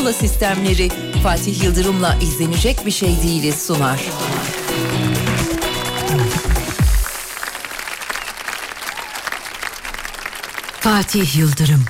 Pergola sistemleri Fatih Yıldırım'la izlenecek bir şey değiliz sunar. Fatih Yıldırım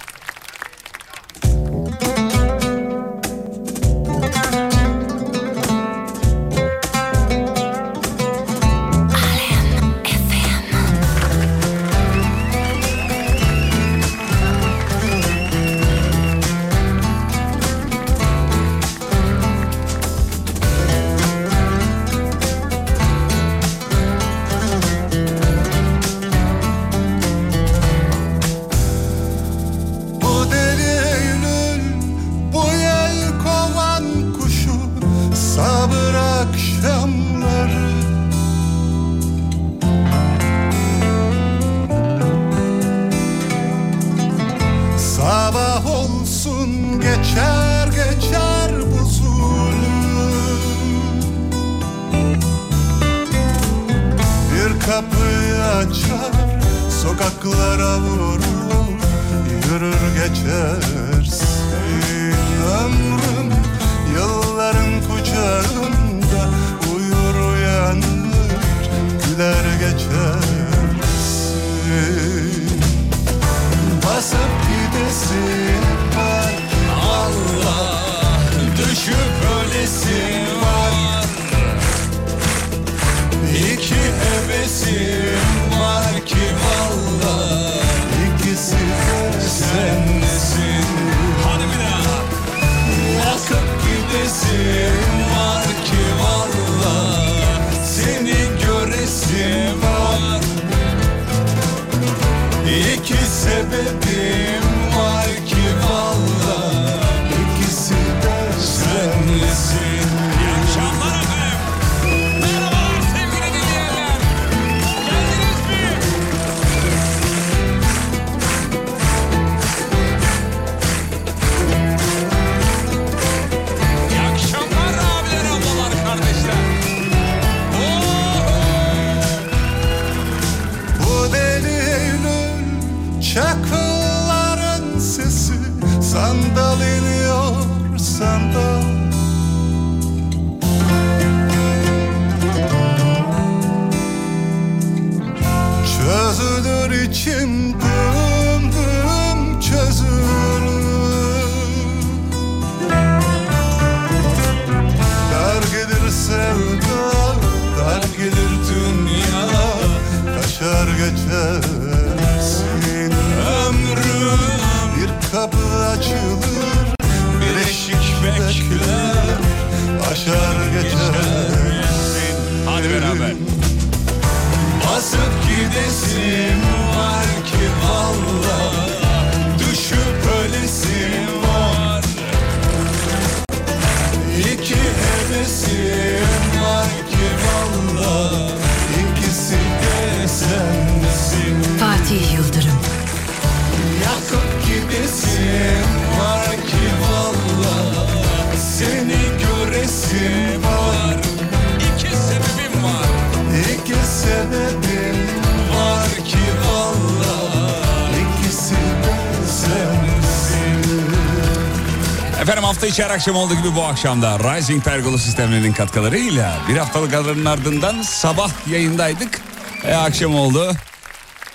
İçi her akşam olduğu gibi bu akşamda Rising Pergola sistemlerinin katkılarıyla bir haftalık aranın ardından sabah yayındaydık. E, akşam oldu.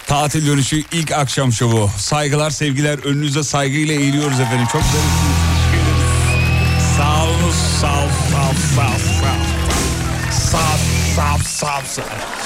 Tatil dönüşü ilk akşam şovu. Saygılar sevgiler önünüze saygıyla eğiliyoruz efendim. Çok zarifsiniz. Sağ olun sağ ol, sağ ol, sağ ol, sağ ol. Sağ ol, sağ sağ.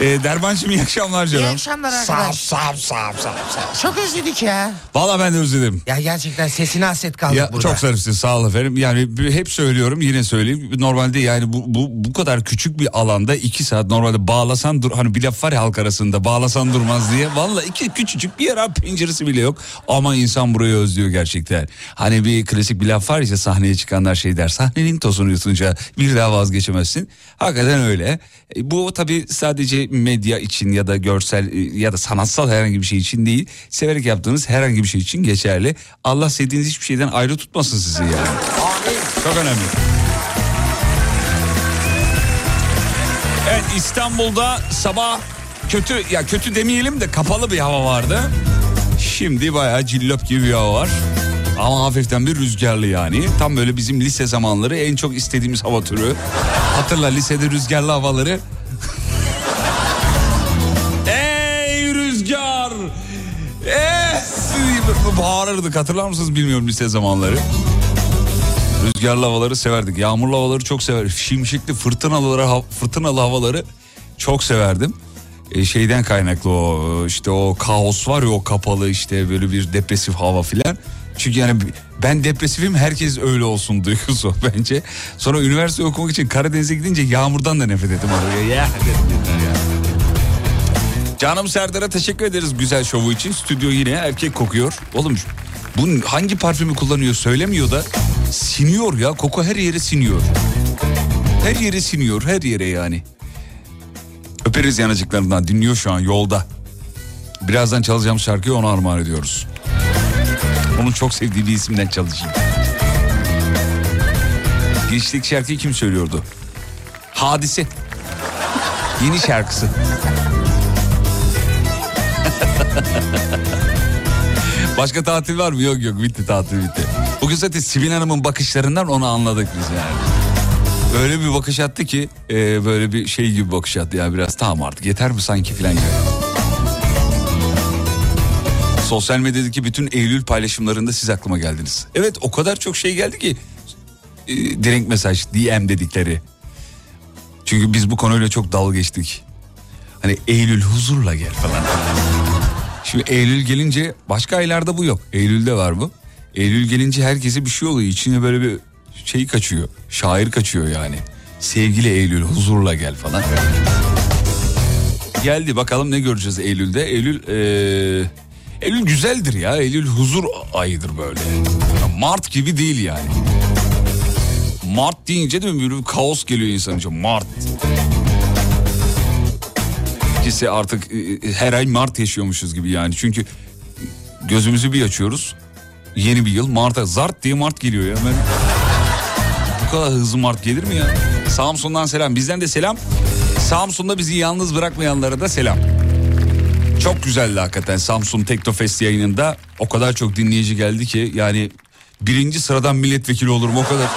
E, Derbancığım iyi akşamlar canım. İyi akşamlar arkadaş. sağ sağ sağ sağ. Çok özledik ya. Valla ben de özledim. Ya gerçekten sesine hasret kaldık Ya burada. çok zarifsin sağ ol efendim. Yani hep söylüyorum yine söyleyeyim. Normalde yani bu, bu, bu kadar küçük bir alanda iki saat normalde bağlasan dur hani bir laf var ya halk arasında bağlasan durmaz diye. Valla iki küçücük bir yer penceresi bile yok. Ama insan burayı özlüyor gerçekten. Hani bir klasik bir laf var ya sahneye çıkanlar şey der. Sahnenin tozunu yutunca bir daha vazgeçemezsin. Hakikaten öyle. E, bu tabii sadece medya için ya da görsel e, ya da sanatsal herhangi bir şey için değil. Severek yaptığınız herhangi bir şey için geçerli. Allah sevdiğiniz hiçbir şeyden ayrı tutmasın sizi yani. Çok önemli. Evet İstanbul'da sabah kötü ya kötü demeyelim de kapalı bir hava vardı. Şimdi bayağı cillop gibi bir hava var. Ama hafiften bir rüzgarlı yani. Tam böyle bizim lise zamanları en çok istediğimiz hava türü. Hatırla lisede rüzgarlı havaları. Es! Bağırırdık hatırlar mısınız bilmiyorum lise zamanları. Rüzgarlı havaları severdik. Yağmurlu havaları çok severdik. Şimşekli fırtınalı, fırtınalı havaları çok severdim. E, şeyden kaynaklı o işte o kaos var ya o kapalı işte böyle bir depresif hava filan. Çünkü yani ben depresifim herkes öyle olsun duygusu bence. Sonra üniversite okumak için Karadeniz'e gidince yağmurdan da nefret ettim. Ya, dedim ya. Canım Serdar'a teşekkür ederiz güzel şovu için. Stüdyo yine erkek kokuyor. Oğlum bu hangi parfümü kullanıyor söylemiyor da siniyor ya. Koku her yere siniyor. Her yere siniyor her yere yani. Öperiz yanacıklarından dinliyor şu an yolda. Birazdan çalacağım şarkıyı ona armağan ediyoruz. Onun çok sevdiği bir isimden çalışayım. Girişteki şarkıyı kim söylüyordu? Hadise. Yeni şarkısı. Başka tatil var mı? Yok yok bitti tatil bitti. Bugün zaten Sibel Hanım'ın bakışlarından onu anladık biz yani. Böyle bir bakış attı ki e, böyle bir şey gibi bakış attı ya biraz tamam artık yeter mi sanki filan gibi. Sosyal medyadaki bütün Eylül paylaşımlarında siz aklıma geldiniz. Evet o kadar çok şey geldi ki e, direkt mesaj DM dedikleri. Çünkü biz bu konuyla çok dalga geçtik. Hani Eylül huzurla gel falan. Şimdi Eylül gelince başka aylarda bu yok. Eylül'de var bu. Eylül gelince herkese bir şey oluyor. İçine böyle bir şey kaçıyor. Şair kaçıyor yani. Sevgili Eylül huzurla gel falan. Geldi bakalım ne göreceğiz Eylül'de. Eylül eee, Eylül güzeldir ya. Eylül huzur ayıdır böyle. Mart gibi değil yani. Mart deyince de böyle bir kaos geliyor insan için. Mart. İkisi artık e, her ay Mart yaşıyormuşuz gibi yani. Çünkü gözümüzü bir açıyoruz. Yeni bir yıl Mart'a zart diye Mart geliyor ya. Ben... Bu kadar hızlı Mart gelir mi ya? Samsun'dan selam. Bizden de selam. Samsun'da bizi yalnız bırakmayanlara da selam. Çok güzeldi hakikaten Samsun Teknofest yayınında. O kadar çok dinleyici geldi ki yani birinci sıradan milletvekili olurum o kadar.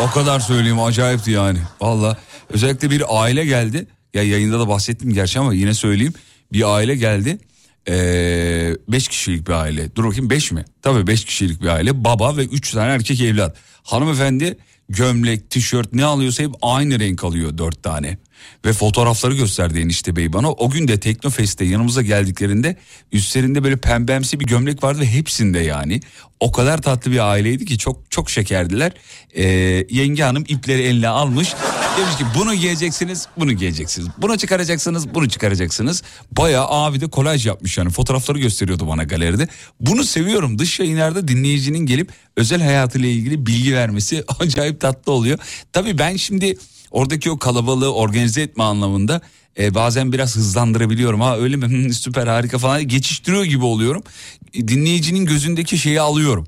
o kadar söyleyeyim acayipti yani. Valla özellikle bir aile geldi. Ya yayında da bahsettim gerçi ama yine söyleyeyim. Bir aile geldi. Ee, beş kişilik bir aile. Dur bakayım beş mi? Tabii beş kişilik bir aile. Baba ve üç tane erkek evlat. Hanımefendi gömlek, tişört ne alıyorsa hep aynı renk alıyor dört tane. Ve fotoğrafları gösterdi enişte bey bana. O gün de Teknofest'te yanımıza geldiklerinde üstlerinde böyle pembemsi bir gömlek vardı ve hepsinde yani. O kadar tatlı bir aileydi ki çok çok şekerdiler. Ee, yenge hanım ipleri eline almış. Demiş ki bunu giyeceksiniz, bunu giyeceksiniz. Bunu çıkaracaksınız, bunu çıkaracaksınız. Bayağı abi de kolaj yapmış yani. Fotoğrafları gösteriyordu bana galeride. Bunu seviyorum. Dış yayınlarda dinleyicinin gelip özel hayatıyla ilgili bilgi vermesi acayip tatlı oluyor. Tabii ben şimdi oradaki o kalabalığı organize etme anlamında e, bazen biraz hızlandırabiliyorum. Ha öyle mi Hı, süper harika falan geçiştiriyor gibi oluyorum. E, Dinleyicinin gözündeki şeyi alıyorum.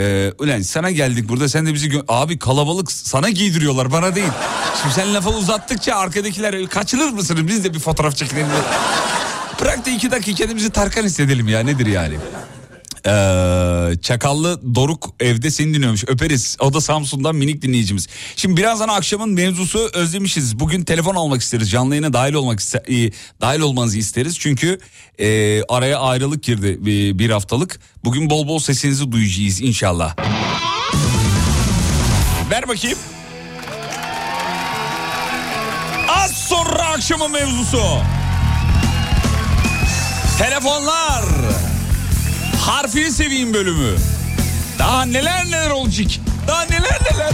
Ee, ulan sana geldik burada sen de bizi gö- abi kalabalık sana giydiriyorlar bana değil. Şimdi sen lafı uzattıkça arkadakiler kaçılır mısınız biz de bir fotoğraf çekinelim. Bırak da iki dakika kendimizi Tarkan hissedelim ya nedir yani. Ee, Çakallı Doruk evde seni dinliyormuş. Öperiz. O da Samsun'dan minik dinleyicimiz. Şimdi birazdan akşamın mevzusu özlemişiz. Bugün telefon almak isteriz. Canlı yayına dahil olmak iste- e, dahil olmanızı isteriz. Çünkü e, araya ayrılık girdi bir, bir haftalık. Bugün bol bol sesinizi duyacağız inşallah. Ver bakayım. Az sonra akşamın mevzusu. Telefonlar. Harfini seveyim bölümü. Daha neler neler olacak. Daha neler neler.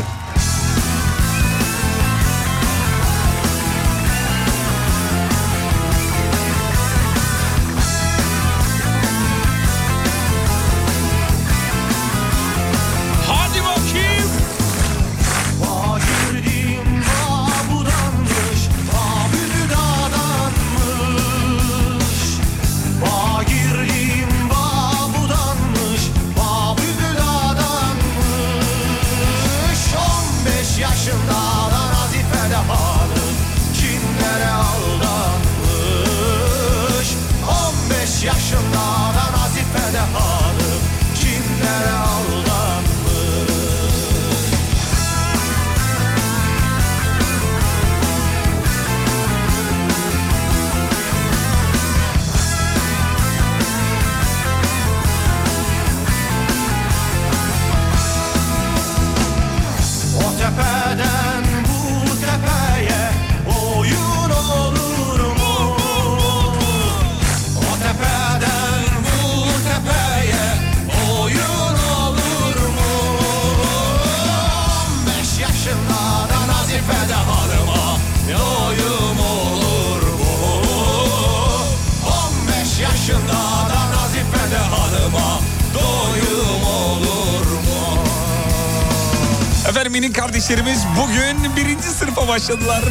Başladılar.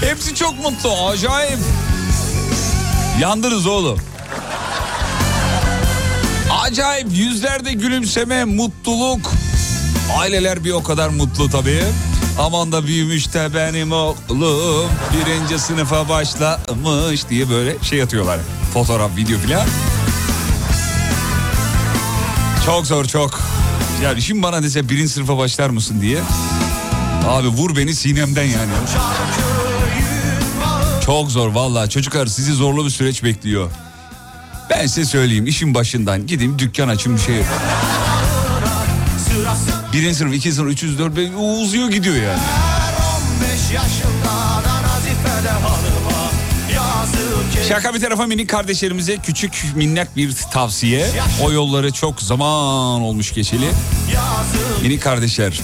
Hepsi çok mutlu, acayip. Yandınız oğlum. Acayip yüzlerde gülümseme, mutluluk. Aileler bir o kadar mutlu tabii. Aman da büyümüş de benim oğlum birinci sınıfa başlamış diye böyle şey atıyorlar. Fotoğraf, video filan. Çok zor çok. Yani şimdi bana dese birinci sınıfa başlar mısın diye. Abi vur beni sinemden yani. Çok zor vallahi çocuklar sizi zorlu bir süreç bekliyor. Ben size söyleyeyim işin başından gideyim dükkan açın bir şey yapın. Birinci sınıf, ikinci sınıf, üçüncü, dört, beş, uzuyor gidiyor yani. 15 yaşında Nazife'de hanıma yazık Şaka bir tarafa minik kardeşlerimize küçük minnak bir tavsiye. O yolları çok zaman olmuş geçeli. Minik kardeşler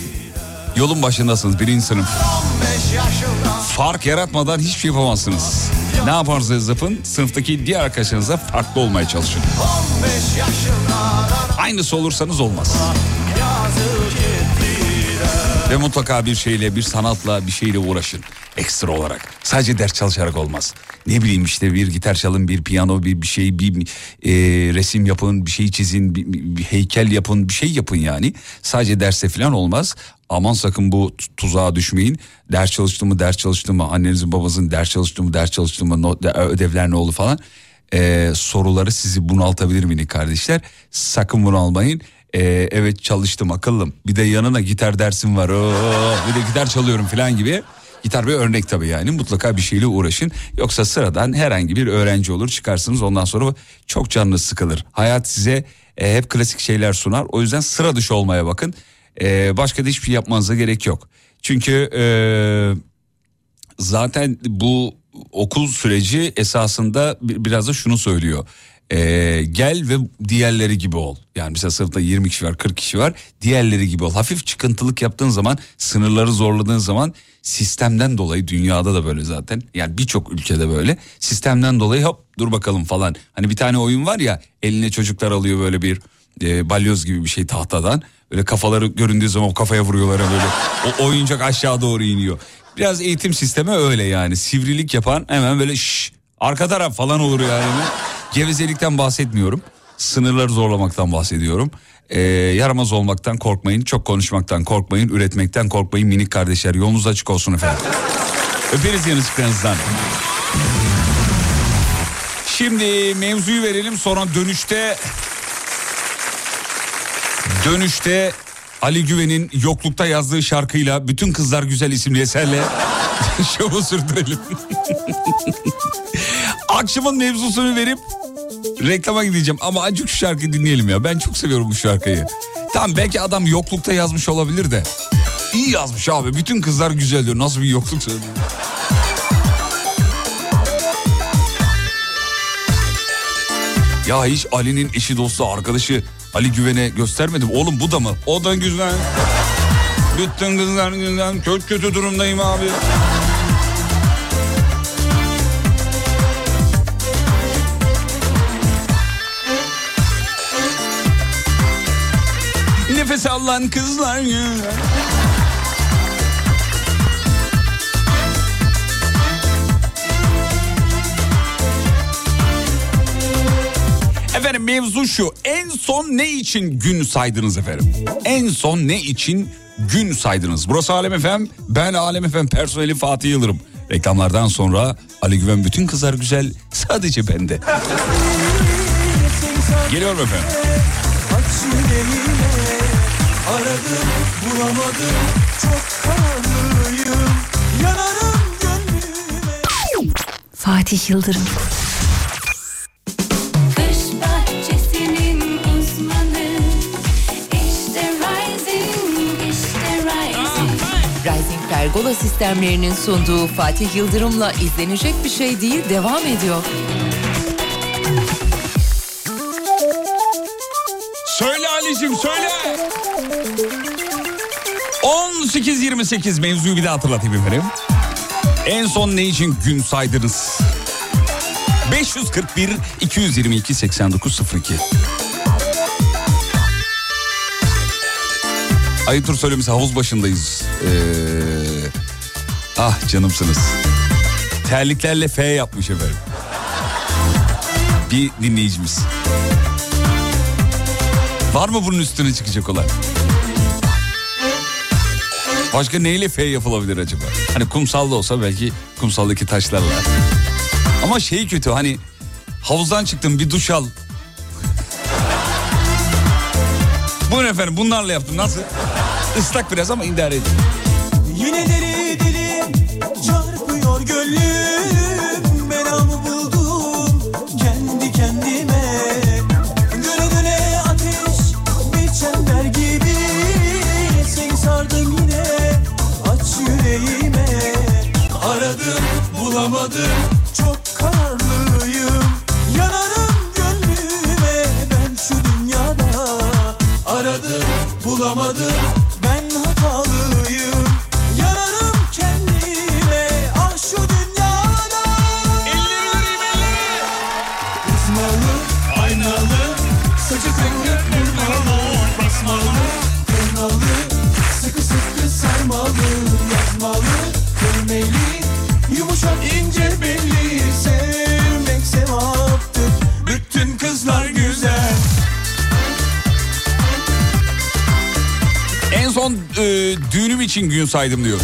yolun başındasınız birinci sınıf. 15 yaşında Fark yaratmadan hiçbir şey yapamazsınız. Ne yaparsanız yapın sınıftaki diğer arkadaşlarınıza farklı olmaya çalışın. 15 yaşında Aynısı olursanız olmaz. Ve mutlaka bir şeyle, bir sanatla, bir şeyle uğraşın. Ekstra olarak. Sadece ders çalışarak olmaz. Ne bileyim işte bir gitar çalın, bir piyano, bir, bir şey, bir e, resim yapın, bir şey çizin, bir, bir heykel yapın, bir şey yapın yani. Sadece derse falan olmaz. Aman sakın bu tu- tuzağa düşmeyin. Ders çalıştım mı, ders çalıştım mı, annenizin babanızın ders çalıştım mı, ders çalıştım mı, not, ödevler ne oldu falan. E, soruları sizi bunaltabilir minik kardeşler. Sakın bunalmayın. Ee, evet çalıştım akıllım. Bir de yanına gitar dersim var. Oo, bir de gitar çalıyorum falan gibi. Gitar bir örnek tabii yani mutlaka bir şeyle uğraşın. Yoksa sıradan herhangi bir öğrenci olur çıkarsınız ondan sonra çok canınız sıkılır. Hayat size e, hep klasik şeyler sunar. O yüzden sıra dışı olmaya bakın. Ee, başka da hiçbir şey yapmanıza gerek yok. Çünkü e, zaten bu okul süreci esasında bi- biraz da şunu söylüyor. Ee, gel ve diğerleri gibi ol. Yani mesela sınıfta 20 kişi var 40 kişi var diğerleri gibi ol. Hafif çıkıntılık yaptığın zaman sınırları zorladığın zaman sistemden dolayı dünyada da böyle zaten. Yani birçok ülkede böyle sistemden dolayı hop dur bakalım falan. Hani bir tane oyun var ya eline çocuklar alıyor böyle bir e, balyoz gibi bir şey tahtadan. Böyle kafaları göründüğü zaman o kafaya vuruyorlar böyle. O oyuncak aşağı doğru iniyor. Biraz eğitim sistemi öyle yani. Sivrilik yapan hemen böyle şş, arka taraf falan olur yani. Gevezelikten bahsetmiyorum. Sınırları zorlamaktan bahsediyorum. Ee, yaramaz olmaktan korkmayın. Çok konuşmaktan korkmayın. Üretmekten korkmayın minik kardeşler. Yolunuz açık olsun efendim. Öperiz yanınızdan. Şimdi mevzuyu verelim sonra dönüşte Dönüşte Ali Güven'in yoklukta yazdığı şarkıyla Bütün Kızlar Güzel isimli eserle şovu sürdürelim. Akşamın mevzusunu verip reklama gideceğim ama acık şu şarkıyı dinleyelim ya. Ben çok seviyorum bu şarkıyı. Tamam belki adam yoklukta yazmış olabilir de. İyi yazmış abi. Bütün kızlar güzel diyor. Nasıl bir yokluk söylüyor. Ya hiç Ali'nin eşi dostu arkadaşı Ali Güven'e göstermedim. Oğlum bu da mı? O da güzel. Bütün kızlar güzel. Çok kötü durumdayım abi. Nefes alan kızlar güzel. Efendim mevzu şu. En son ne için gün saydınız efendim? En son ne için gün saydınız? Burası Alem Efem. Ben Alem Efem personeli Fatih Yıldırım. Reklamlardan sonra Ali Güven bütün kızlar güzel sadece bende. Geliyorum efendim. Aradım bulamadım çok kararlıyım Yanarım gönlüme Fatih Yıldırım. Pergola sistemlerinin sunduğu Fatih Yıldırım'la izlenecek bir şey değil devam ediyor. Söyle Ali'cim söyle. 18-28 mevzuyu bir daha hatırlatayım efendim. En son ne için gün saydınız? 541 222 8902. Ayıptır söylemesi havuz başındayız. Ee, ah canımsınız. Terliklerle F yapmış efendim. Bir dinleyicimiz. Var mı bunun üstüne çıkacak olan? Başka neyle F yapılabilir acaba? Hani kumsalda olsa belki kumsaldaki taşlarla. Ama şey kötü hani havuzdan çıktım bir duş al. Buyurun efendim bunlarla yaptım nasıl? Islak biraz ama idare edin. Bulamadım için gün saydım diyor.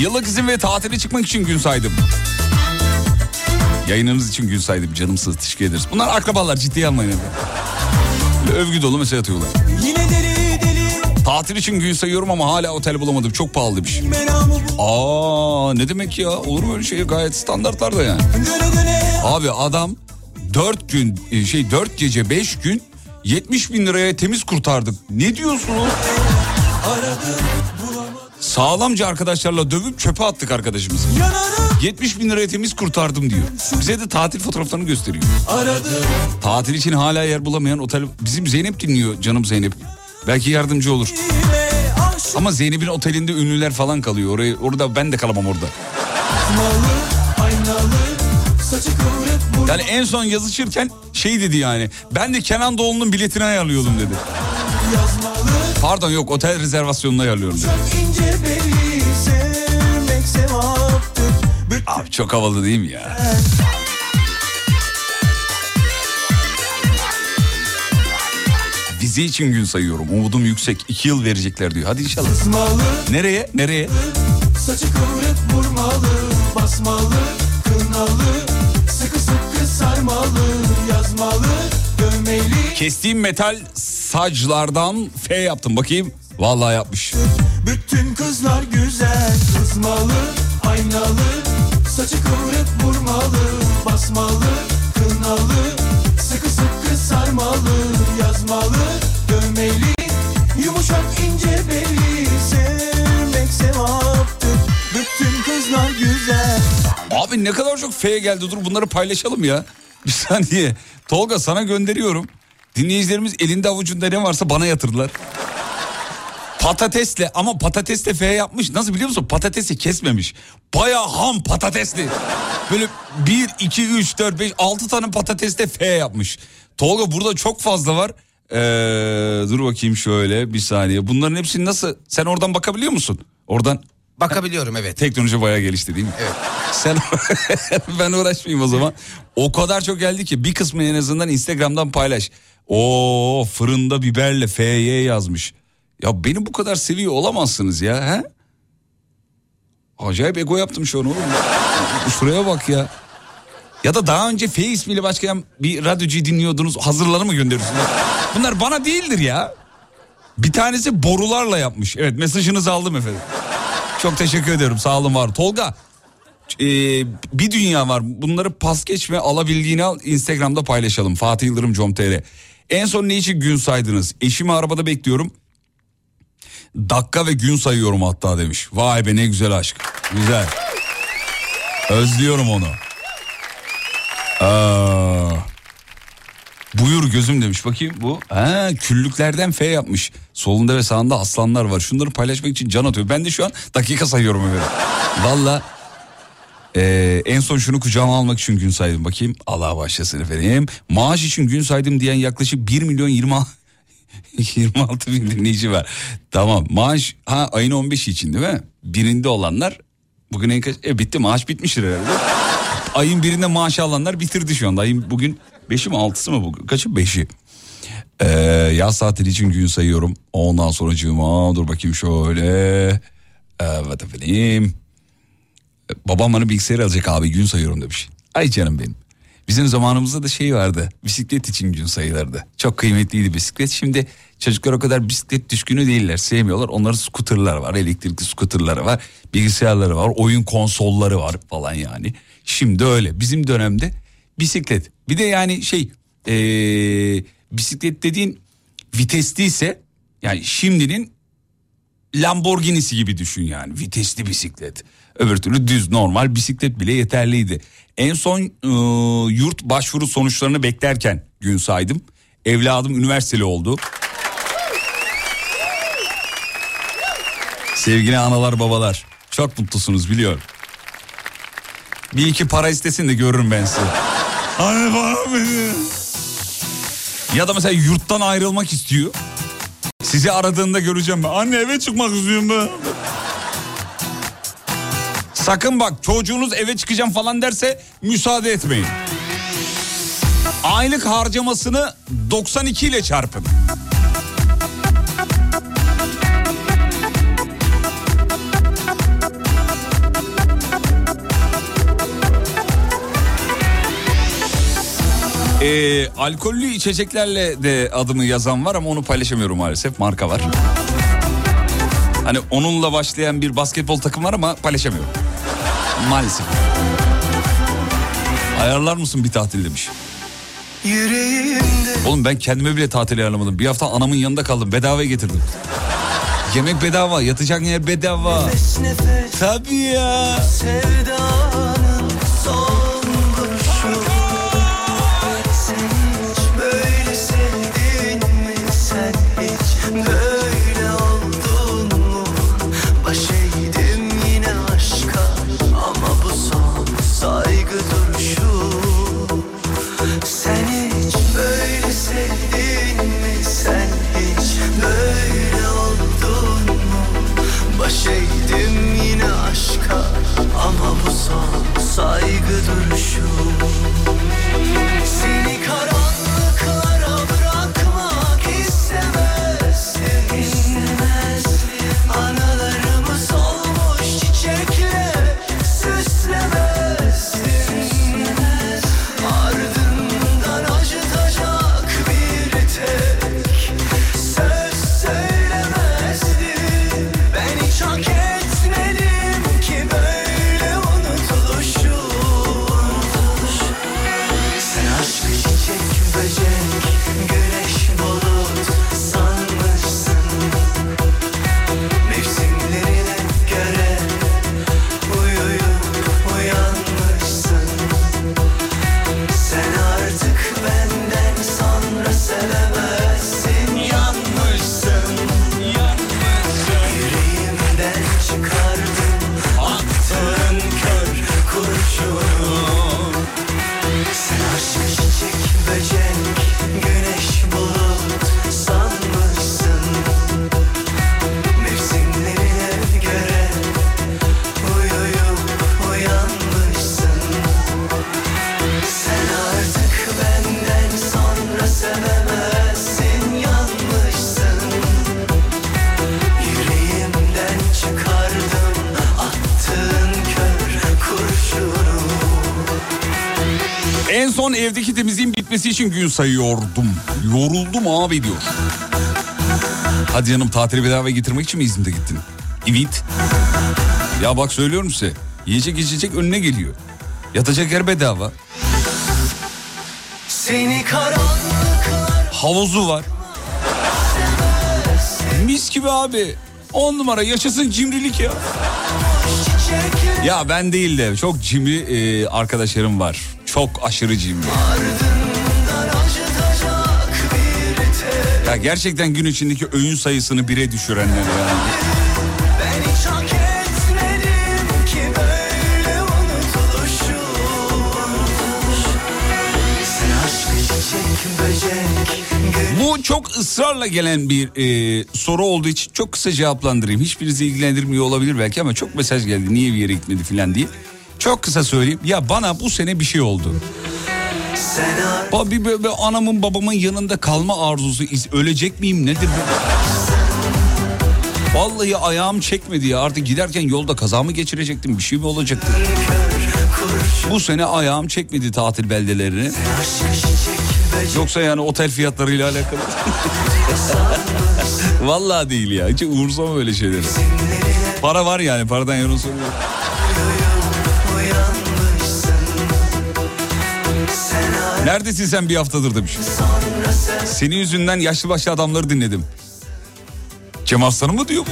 Yıllık izin ve tatile çıkmak için gün saydım. Yayınınız için gün saydım canımsınız teşekkür ederiz. Bunlar akrabalar ciddiye almayın. Böyle övgü dolu mesaj atıyorlar. Yine deli deli, Tatil için gün sayıyorum ama hala otel bulamadım çok pahalı meramı bu Aa ne demek ya olur mu öyle şey gayet standartlarda yani. Abi adam 4 gün e, şey 4 gece 5 gün 70 bin liraya temiz kurtardık. Ne diyorsunuz? Sağlamca arkadaşlarla dövüp çöpe attık arkadaşımızı. yanarım 70 bin liraya temiz kurtardım diyor. Bize de tatil fotoğraflarını gösteriyor. aradım Tatil için hala yer bulamayan otel... Bizim Zeynep dinliyor canım Zeynep. Belki yardımcı olur. Ama Zeynep'in otelinde ünlüler falan kalıyor. Orayı, orada ben de kalamam orada. Yani en son yazışırken şey dedi yani. Ben de Kenan Doğulu'nun biletini ayarlıyordum dedi. yazmalı Pardon yok otel rezervasyonunu ayarlıyorum Abi çok havalı değil mi ya? Vize için gün sayıyorum. Umudum yüksek. İki yıl verecekler diyor. Hadi inşallah. kızmalı, Nereye? Nereye? saçı kıvrık vurmalı Basmalı, kınalı, sıkı sıkı sarmalı Yazmalı, dövmeli Kestiğim metal saclardan F yaptım. Bakayım. Vallahi yapmış. Bütün kızlar güzel Kızmalı, aynalı Saçı kıvrık vurmalı Basmalı, kınalı Sıkı sıkı sarmalı Yazmalı, dövmeli Yumuşak ince belli Sevmek sevaptır Bütün kızlar güzel Abi ne kadar çok F geldi. Dur bunları paylaşalım ya. Bir saniye. Tolga sana gönderiyorum. Dinleyicilerimiz elinde avucunda ne varsa bana yatırdılar. Patatesle ama patatesle F yapmış. Nasıl biliyor musun? Patatesi kesmemiş. Baya ham patatesli. Böyle 1, 2, 3, 4, 5, 6 tane patatesle F yapmış. Tolga burada çok fazla var. Ee, dur bakayım şöyle bir saniye. Bunların hepsini nasıl? Sen oradan bakabiliyor musun? Oradan Bakabiliyorum evet. Teknoloji bayağı gelişti değil mi? Evet. Sen ben uğraşmayayım o zaman. O kadar çok geldi ki bir kısmı en azından Instagram'dan paylaş. O fırında biberle FY yazmış. Ya beni bu kadar seviyor olamazsınız ya. He? Acayip ego yaptım şu an oğlum. Şuraya bak ya. Ya da daha önce F ismiyle başlayan bir radyocuyu dinliyordunuz. Hazırları mı gönderiyorsunuz? Bunlar bana değildir ya. Bir tanesi borularla yapmış. Evet mesajınızı aldım efendim. Çok teşekkür ediyorum sağ olun var. Tolga e, bir dünya var. Bunları pas geçme alabildiğini al Instagram'da paylaşalım. Fatih Yıldırım com.tr En son ne için gün saydınız? Eşimi arabada bekliyorum. Dakika ve gün sayıyorum hatta demiş. Vay be ne güzel aşk. Güzel. Özlüyorum onu. Aa, buyur gözüm demiş. Bakayım bu. Ha, küllüklerden F yapmış. Solunda ve sağında aslanlar var. Şunları paylaşmak için can atıyor. Ben de şu an dakika sayıyorum efendim. Valla ee, en son şunu kucağıma almak için gün saydım. Bakayım Allah başlasın efendim. Maaş için gün saydım diyen yaklaşık 1 milyon 20 26 bin dinleyici var. Tamam maaş ha ayın 15 için değil mi? Birinde olanlar bugün en kaç? E bitti maaş bitmiştir herhalde. ayın birinde maaş alanlar bitirdi şu anda. Ayın bugün 5'i mi 6'sı mı bugün? Kaçı 5'i? Ee, yaz tatili için gün sayıyorum. Ondan sonra cuma dur bakayım şöyle. Evet efendim. Babam bana bilgisayar alacak abi gün sayıyorum demiş. Ay canım benim. Bizim zamanımızda da şey vardı. Bisiklet için gün sayılırdı. Çok kıymetliydi bisiklet. Şimdi çocuklar o kadar bisiklet düşkünü değiller. Sevmiyorlar. Onların skuterlar var. Elektrikli skuterları var. Bilgisayarları var. Oyun konsolları var falan yani. Şimdi öyle. Bizim dönemde bisiklet. Bir de yani şey ee, bisiklet dediğin vitesliyse yani şimdinin Lamborghini'si gibi düşün yani vitesli bisiklet. Öbür türlü düz normal bisiklet bile yeterliydi. En son e, yurt başvuru sonuçlarını beklerken gün saydım. Evladım üniversiteli oldu. Sevgili analar babalar çok mutlusunuz biliyorum. Bir iki para istesin de görürüm ben sizi. Anne para verin. Ya da mesela yurttan ayrılmak istiyor. Sizi aradığında göreceğim ben. Anne eve çıkmak istiyorum ben. Sakın bak çocuğunuz eve çıkacağım falan derse müsaade etmeyin. Aylık harcamasını 92 ile çarpın. Ee, alkollü içeceklerle de adımı yazan var ama onu paylaşamıyorum maalesef. Marka var. Hani onunla başlayan bir basketbol takım var ama paylaşamıyorum. Maalesef. Ayarlar mısın bir tatil demiş. Oğlum ben kendime bile tatil ayarlamadım. Bir hafta anamın yanında kaldım. Bedavaya getirdim. Yemek bedava, yatacak yer bedava. Tabii ya. Sevdanın için gün sayıyordum. Yoruldum abi diyor. Hadi canım tatili bedava getirmek için mi İzmir'de gittin? Evet. Ya bak söylüyorum size. Yiyecek içecek önüne geliyor. Yatacak yer bedava. Seni Havuzu var. Mis gibi abi. On numara yaşasın cimrilik ya. Ya ben değil de çok cimri e, arkadaşlarım var. Çok aşırı cimri. ardından Ya gerçekten gün içindeki öğün sayısını bire düşürenler gül Bu çok ısrarla gelen bir e, soru olduğu için çok kısa cevaplandırayım. Hiçbirinizi ilgilendirmiyor olabilir belki ama çok mesaj geldi. Niye bir yere gitmedi falan diye. Çok kısa söyleyeyim. Ya bana bu sene bir şey oldu. Bir- bir anamın babamın yanında kalma arzusu. Ölecek miyim nedir bu? Vallahi ayağım çekmedi ya. Artık giderken yolda kaza mı geçirecektim? Bir şey mi olacaktı? Bu sene ayağım çekmedi tatil beldelerini. Yoksa yani otel fiyatlarıyla alakalı. Vallahi değil ya. Hiç umursam öyle şeyleri. Para var yani paradan yarın soruyor. Neredesin sen bir haftadır demiş. Senin yüzünden yaşlı başlı adamları dinledim. Cem Arslan'ı mı diyor bu?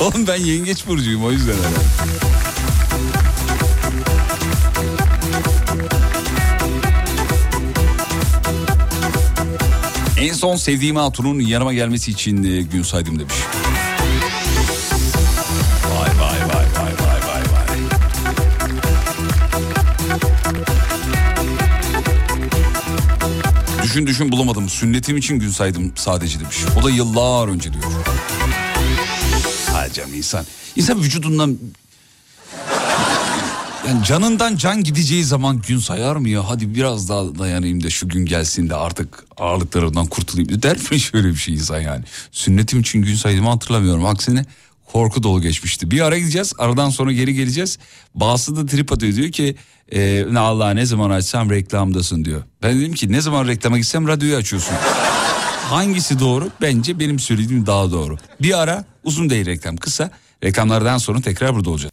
Oğlum ben yengeç burcuyum o yüzden herhalde. En son sevdiğim hatunun yanıma gelmesi için e, gün saydım demiş. Düşün düşün bulamadım. Sünnetim için gün saydım sadece demiş. O da yıllar önce diyor. Ha canım insan. İnsan vücudundan... Yani canından can gideceği zaman gün sayar mı ya? Hadi biraz daha dayanayım da şu gün gelsin de artık ağırlıklarından kurtulayım. Der mi şöyle bir şey insan yani? Sünnetim için gün saydığımı hatırlamıyorum. Aksine korku dolu geçmişti. Bir ara gideceğiz. Aradan sonra geri geleceğiz. Bazısı da trip atıyor. Diyor ki e, "Ne Allah ne zaman açsam reklamdasın diyor. Ben dedim ki ne zaman reklama gitsem radyoyu açıyorsun. Hangisi doğru? Bence benim söylediğim daha doğru. Bir ara uzun değil reklam kısa. Reklamlardan sonra tekrar burada olacağız.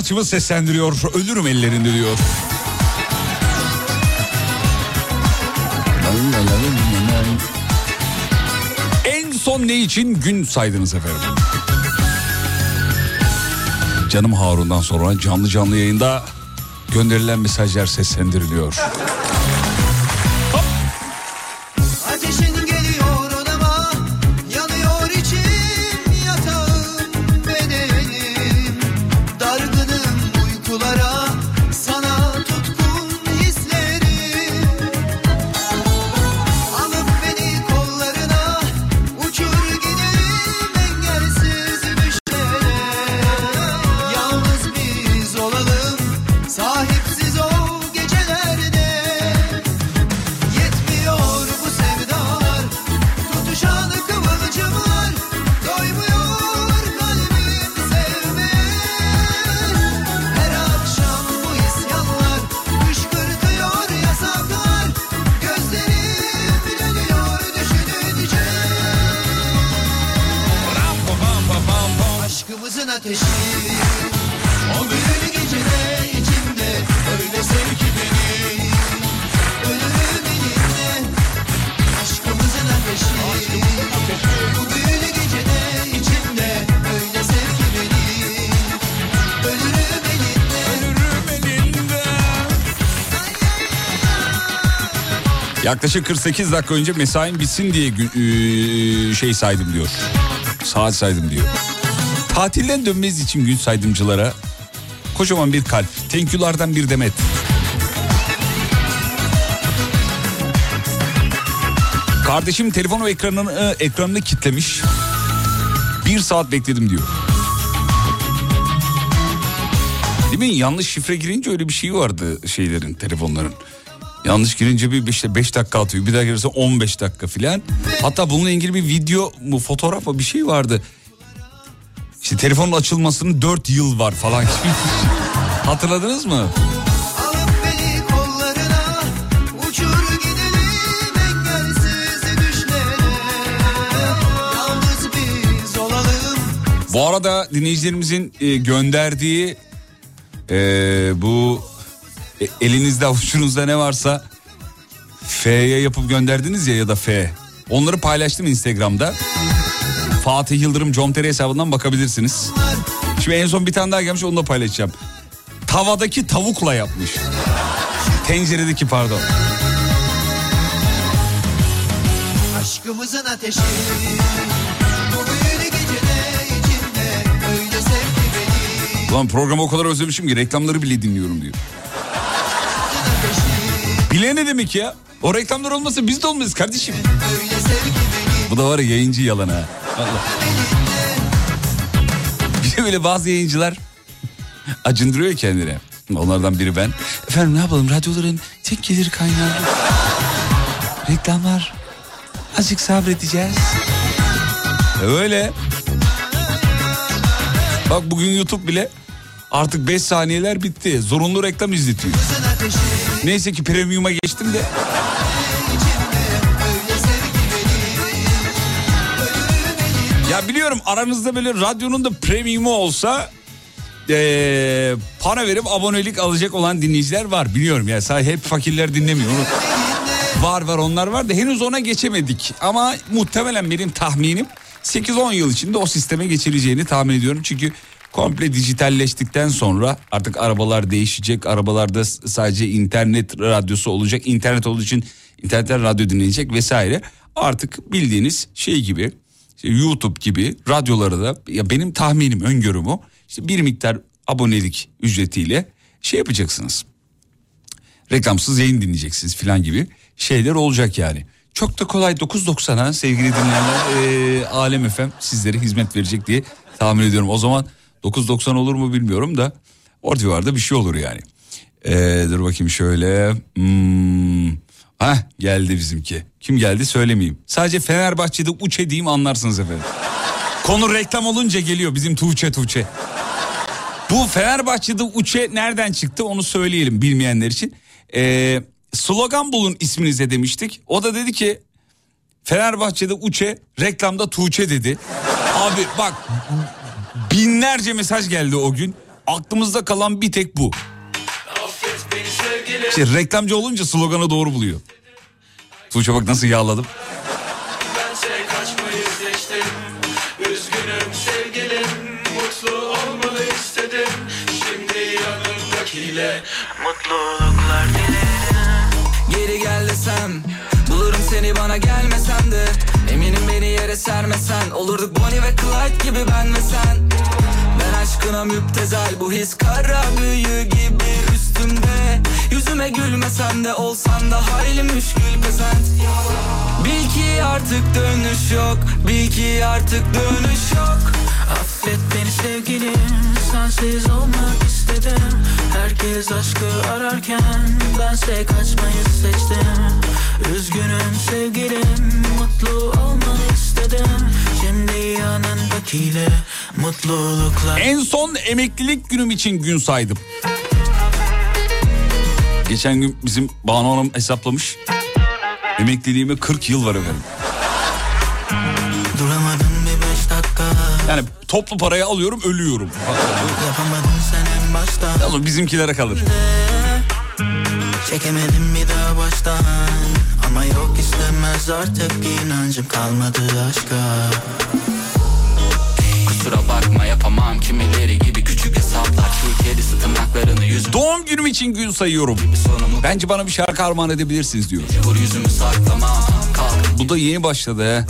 Sanatçımız seslendiriyor. Ölürüm ellerinde diyor. En son ne için gün saydınız efendim? Canım Harun'dan sonra canlı canlı yayında gönderilen mesajlar seslendiriliyor. Yaklaşık 48 dakika önce mesain bitsin diye eee, şey saydım diyor. Saat saydım diyor. Tatilden dönmeniz için gün saydımcılara kocaman bir kalp. Thank you'lardan bir demet. Kardeşim telefonu ekranını, ekranını kitlemiş. Bir saat bekledim diyor. Değil mi? Yanlış şifre girince öyle bir şey vardı şeylerin, telefonların. Yanlış girince bir işte 5 dakika atıyor. Bir daha girirse 15 dakika filan. Hatta bununla ilgili bir video mu fotoğraf mı bir şey vardı. İşte telefonun açılmasının 4 yıl var falan. Hatırladınız mı? Bu arada dinleyicilerimizin e, gönderdiği e, bu e, elinizde avucunuzda ne varsa F'ye yapıp gönderdiniz ya ya da F. Onları paylaştım Instagram'da. Fatih Yıldırım Comteri hesabından bakabilirsiniz. Şimdi en son bir tane daha gelmiş onu da paylaşacağım. Tavadaki tavukla yapmış. Tenceredeki pardon. Aşkımızın ateşi Ulan programı o kadar özlemişim ki reklamları bile dinliyorum diyor. Bile ne demek ya? O reklamlar olmasa biz de olmayız kardeşim. Bu da var ya yayıncı yalan ha. Vallahi. Bir de böyle bazı yayıncılar acındırıyor kendine. Onlardan biri ben. Efendim ne yapalım radyoların tek gelir kaynağı. Reklamlar. Azıcık sabredeceğiz. Öyle. Bak bugün YouTube bile artık 5 saniyeler bitti. Zorunlu reklam izletiyor. Neyse ki premium'a geçtim de. Ya biliyorum aranızda böyle radyonun da premiumu olsa eee, para verip abonelik alacak olan dinleyiciler var. Biliyorum ya sadece hep fakirler dinlemiyor. Onu... Var var onlar var da henüz ona geçemedik. Ama muhtemelen benim tahminim 8-10 yıl içinde o sisteme geçileceğini tahmin ediyorum. Çünkü komple dijitalleştikten sonra artık arabalar değişecek. Arabalarda sadece internet radyosu olacak. İnternet olduğu için internetten radyo dinlenecek vesaire. Artık bildiğiniz şey gibi YouTube gibi radyoları da ya benim tahminim öngörüm o. İşte bir miktar abonelik ücretiyle şey yapacaksınız reklamsız yayın dinleyeceksiniz falan gibi şeyler olacak yani. Çok da kolay 9.90'a sevgili dinleyenler eee Alem FM sizlere hizmet verecek diye tahmin ediyorum. O zaman 9.90 olur mu bilmiyorum da o civarda bir şey olur yani. Eee, dur bakayım şöyle. Hmm. Heh, geldi bizimki. Kim geldi söylemeyeyim. Sadece Fenerbahçe'de uçe diyeyim anlarsınız efendim. Konu reklam olunca geliyor bizim Tuğçe Tuğçe. Bu Fenerbahçe'de Uçe nereden çıktı onu söyleyelim bilmeyenler için. Ee, slogan bulun isminize demiştik. O da dedi ki Fenerbahçe'de Uçe reklamda Tuğçe dedi. Abi bak binlerce mesaj geldi o gün. Aklımızda kalan bir tek bu. İşte reklamcı olunca sloganı doğru buluyor. Tuğçe bak nasıl yağladım. Geri gel desem Bulurum seni bana gelmesen de yere sermesen Olurduk Bonnie ve Clyde gibi ben ve sen Ben aşkına müptezel Bu his kara büyü gibi üstümde. Yüzüme gülmesen de olsan da hayli müşkül pesent Bil ki artık dönüş yok Bil ki artık dönüş yok Affet beni sevgilim Sensiz olmak istedim Herkes aşkı ararken Bense kaçmayı seçtim Üzgünüm sevgilim Mutlu olmanı istedim Şimdi yanındakiyle Mutluluklar En son emeklilik günüm için gün saydım. Geçen gün bizim Banu Hanım hesaplamış. Emekliliğime 40 yıl var efendim. Yani toplu parayı alıyorum ölüyorum. Yapamadın sen en başta Oğlum bizimkilere kalır. Çekemedim bir daha baştan Ama yok istemez artık inancım kalmadı aşka Kusura bakma yapamam kimileri gibi küçük hesaplar Şu kedisi tırnaklarını yüzüme Doğum günüm için gün sayıyorum. Bence bana bir şarkı armağan edebilirsiniz diyor. Bu da yeni başladı he.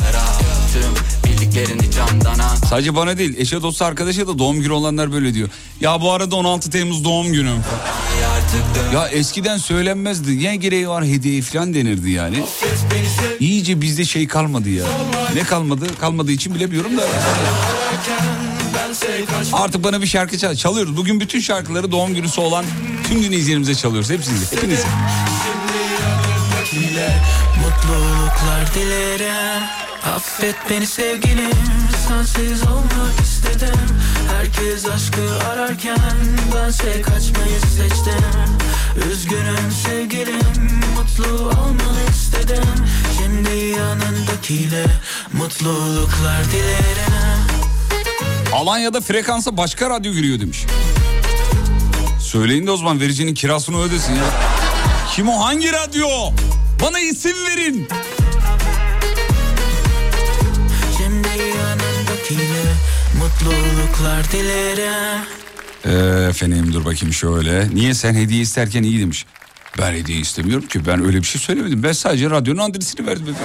Candan at Sadece bana değil eşe dostu arkadaşa da doğum günü olanlar böyle diyor. Ya bu arada 16 Temmuz doğum dön Ya eskiden söylenmezdi. Ne gereği var hediye falan denirdi yani. İyice bizde şey kalmadı ya. Ne kalmadı? Kalmadığı için bilemiyorum da. Artık bana bir şarkı çal çalıyoruz. Bugün bütün şarkıları doğum günüsü olan tüm dinleyicilerimize çalıyoruz. Hepsinize. Hepinize. Mutluluklar dilerim. Affet beni sevgilim. Sensiz olmak istedim. Herkes aşkı ararken Bense kaçmayı seçtim. Üzgünüm sevgilim. Mutlu olmanı istedim. Şimdi yanındakiyle Mutluluklar dilerim. Alanya'da frekansa başka radyo giriyor demiş. Söyleyin de o zaman vericinin kirasını ödesin ya. Kim o? Hangi radyo? Bana isim verin. Mutluluklar dilerim. Ee, efendim dur bakayım şöyle. Niye sen hediye isterken iyi demiş. Ben hediye istemiyorum ki ben öyle bir şey söylemedim. Ben sadece radyonun adresini verdim.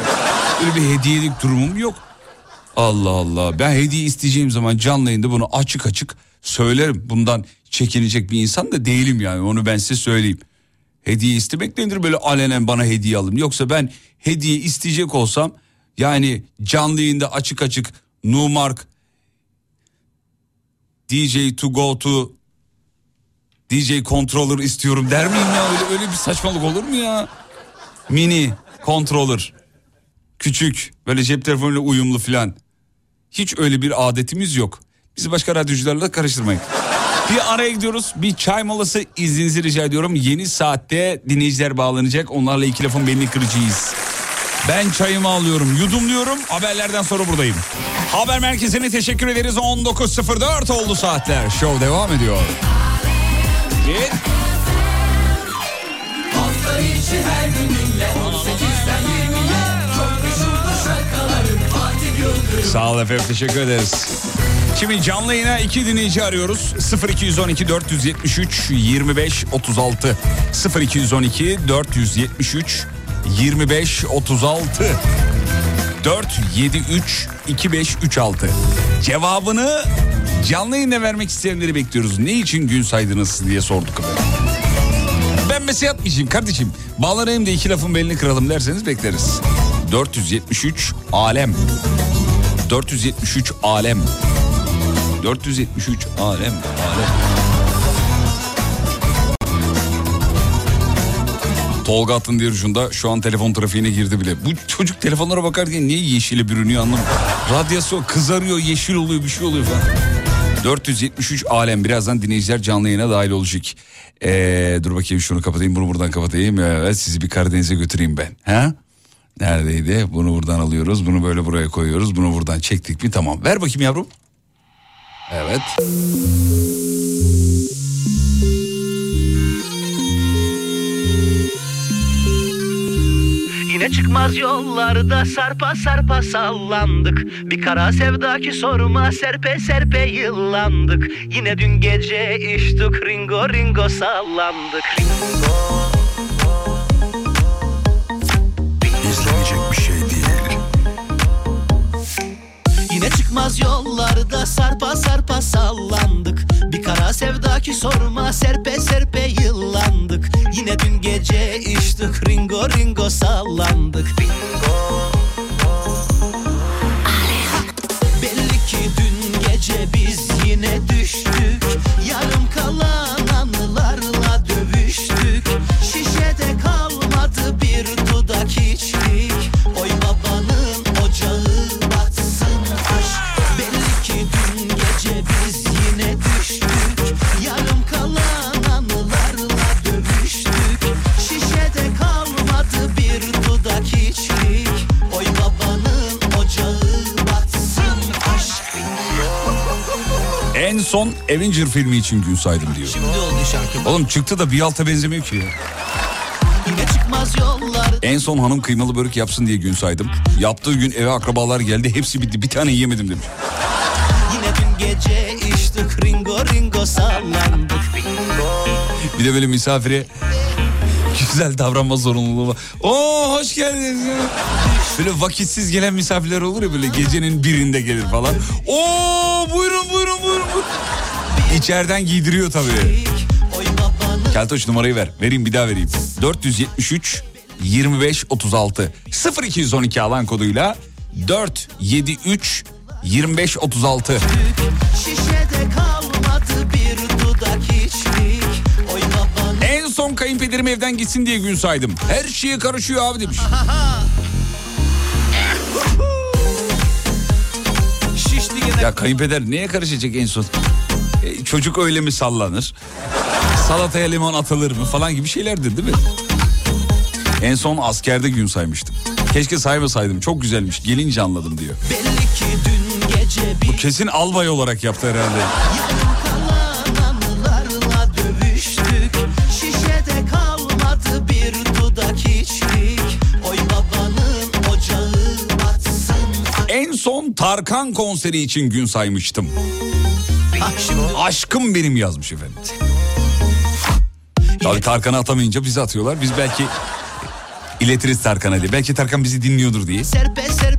Öyle bir hediyelik durumum yok. Allah Allah ben hediye isteyeceğim zaman canlı yayında bunu açık açık söylerim. Bundan çekinecek bir insan da değilim yani onu ben size söyleyeyim. Hediye istemek nedir böyle alenen bana hediye alın. Yoksa ben hediye isteyecek olsam yani canlı yayında açık açık Numark DJ to go to DJ controller istiyorum der miyim ya öyle, öyle bir saçmalık olur mu ya? Mini controller küçük böyle cep telefonuyla uyumlu filan. Hiç öyle bir adetimiz yok. Bizi başka radyocularla karıştırmayın. Bir araya gidiyoruz. Bir çay molası izninizi rica ediyorum. Yeni saatte dinleyiciler bağlanacak. Onlarla iki lafın belini kıracağız. Ben çayımı alıyorum, yudumluyorum. Haberlerden sonra buradayım. Haber merkezine teşekkür ederiz. 19.04 oldu saatler. Show devam ediyor. Git. Hafta içi her gününle 18'den 20'ye Çok meşhurdu şarkıların Fatih Yıldırım Sağ ol efendim teşekkür ederiz. Şimdi canlı yayına iki dinleyici arıyoruz. 0212 473 25 36 0212 473 25 36 473 2536 Cevabını canlı yayında vermek isteyenleri bekliyoruz. Ne için gün saydınız diye sorduk. Ben mesaj atmayacağım kardeşim. Bağlanayım da iki lafın belini kıralım derseniz bekleriz. 473 alem. 473 alem. 473 alem alem. Tolga Atın diğer ucunda şu an telefon trafiğine girdi bile. Bu çocuk telefonlara bakarken niye yeşile bürünüyor anlamadım. Radyasyon kızarıyor, yeşil oluyor, bir şey oluyor falan. 473 alem birazdan dinleyiciler canlı yayına dahil olacak. Ee, dur bakayım şunu kapatayım bunu buradan kapatayım. Evet sizi bir Karadeniz'e götüreyim ben. Ha? Neredeydi? Bunu buradan alıyoruz. Bunu böyle buraya koyuyoruz. Bunu buradan çektik mi? Tamam. Ver bakayım yavrum. Evet. Yine çıkmaz yollarda sarpa sarpa sallandık. Bir kara sevda ki sorma serpe serpe yıllandık. Yine dün gece içtik ringo ringo sallandık. Ringo Yine çıkmaz yollarda sarpa sarpa sallandık. Bir kara sevda ki sorma serpe serpe yıllandık. Yine dün gece içtik ringo ringo sallandık. Ringo Belli ki dün gece biz yine düştük Avenger filmi için gün saydım diyor. Şimdi oldu şarkı Oğlum çıktı da bir alta benzemiyor ki ya. Yine çıkmaz yollar En son hanım kıymalı börek yapsın diye gün saydım. Yaptığı gün eve akrabalar geldi hepsi bitti bir tane yiyemedim demiş. Yine dün gece içtik ringo ringo sallandık Bir de böyle misafire güzel davranma zorunluluğu var. Oo hoş geldiniz. Böyle vakitsiz gelen misafirler olur ya böyle gecenin birinde gelir falan. Oo İçeriden giydiriyor tabii. Keltoş numarayı ver. Vereyim bir daha vereyim. 473 25 36 0212 alan koduyla 473 25 36 şişede kalmadı bir dudak içtik Oy babanın En son kayınpederim evden gitsin diye gün saydım. Her şeye karışıyor abi demiş. Ya kayınpeder neye karışacak en son? Çocuk öyle mi sallanır? Salataya limon atılır mı falan gibi şeylerdir değil mi? En son askerde gün saymıştım. Keşke saymasaydım çok güzelmiş gelince anladım diyor. Bu kesin albay olarak yaptı herhalde. En son Tarkan konseri için gün saymıştım. Aşkım benim yazmış efendim. Tabii Tarkan'ı atamayınca bizi atıyorlar. Biz belki iletiriz Tarkan'a diye. Belki Tarkan bizi dinliyordur diye. serpe serpe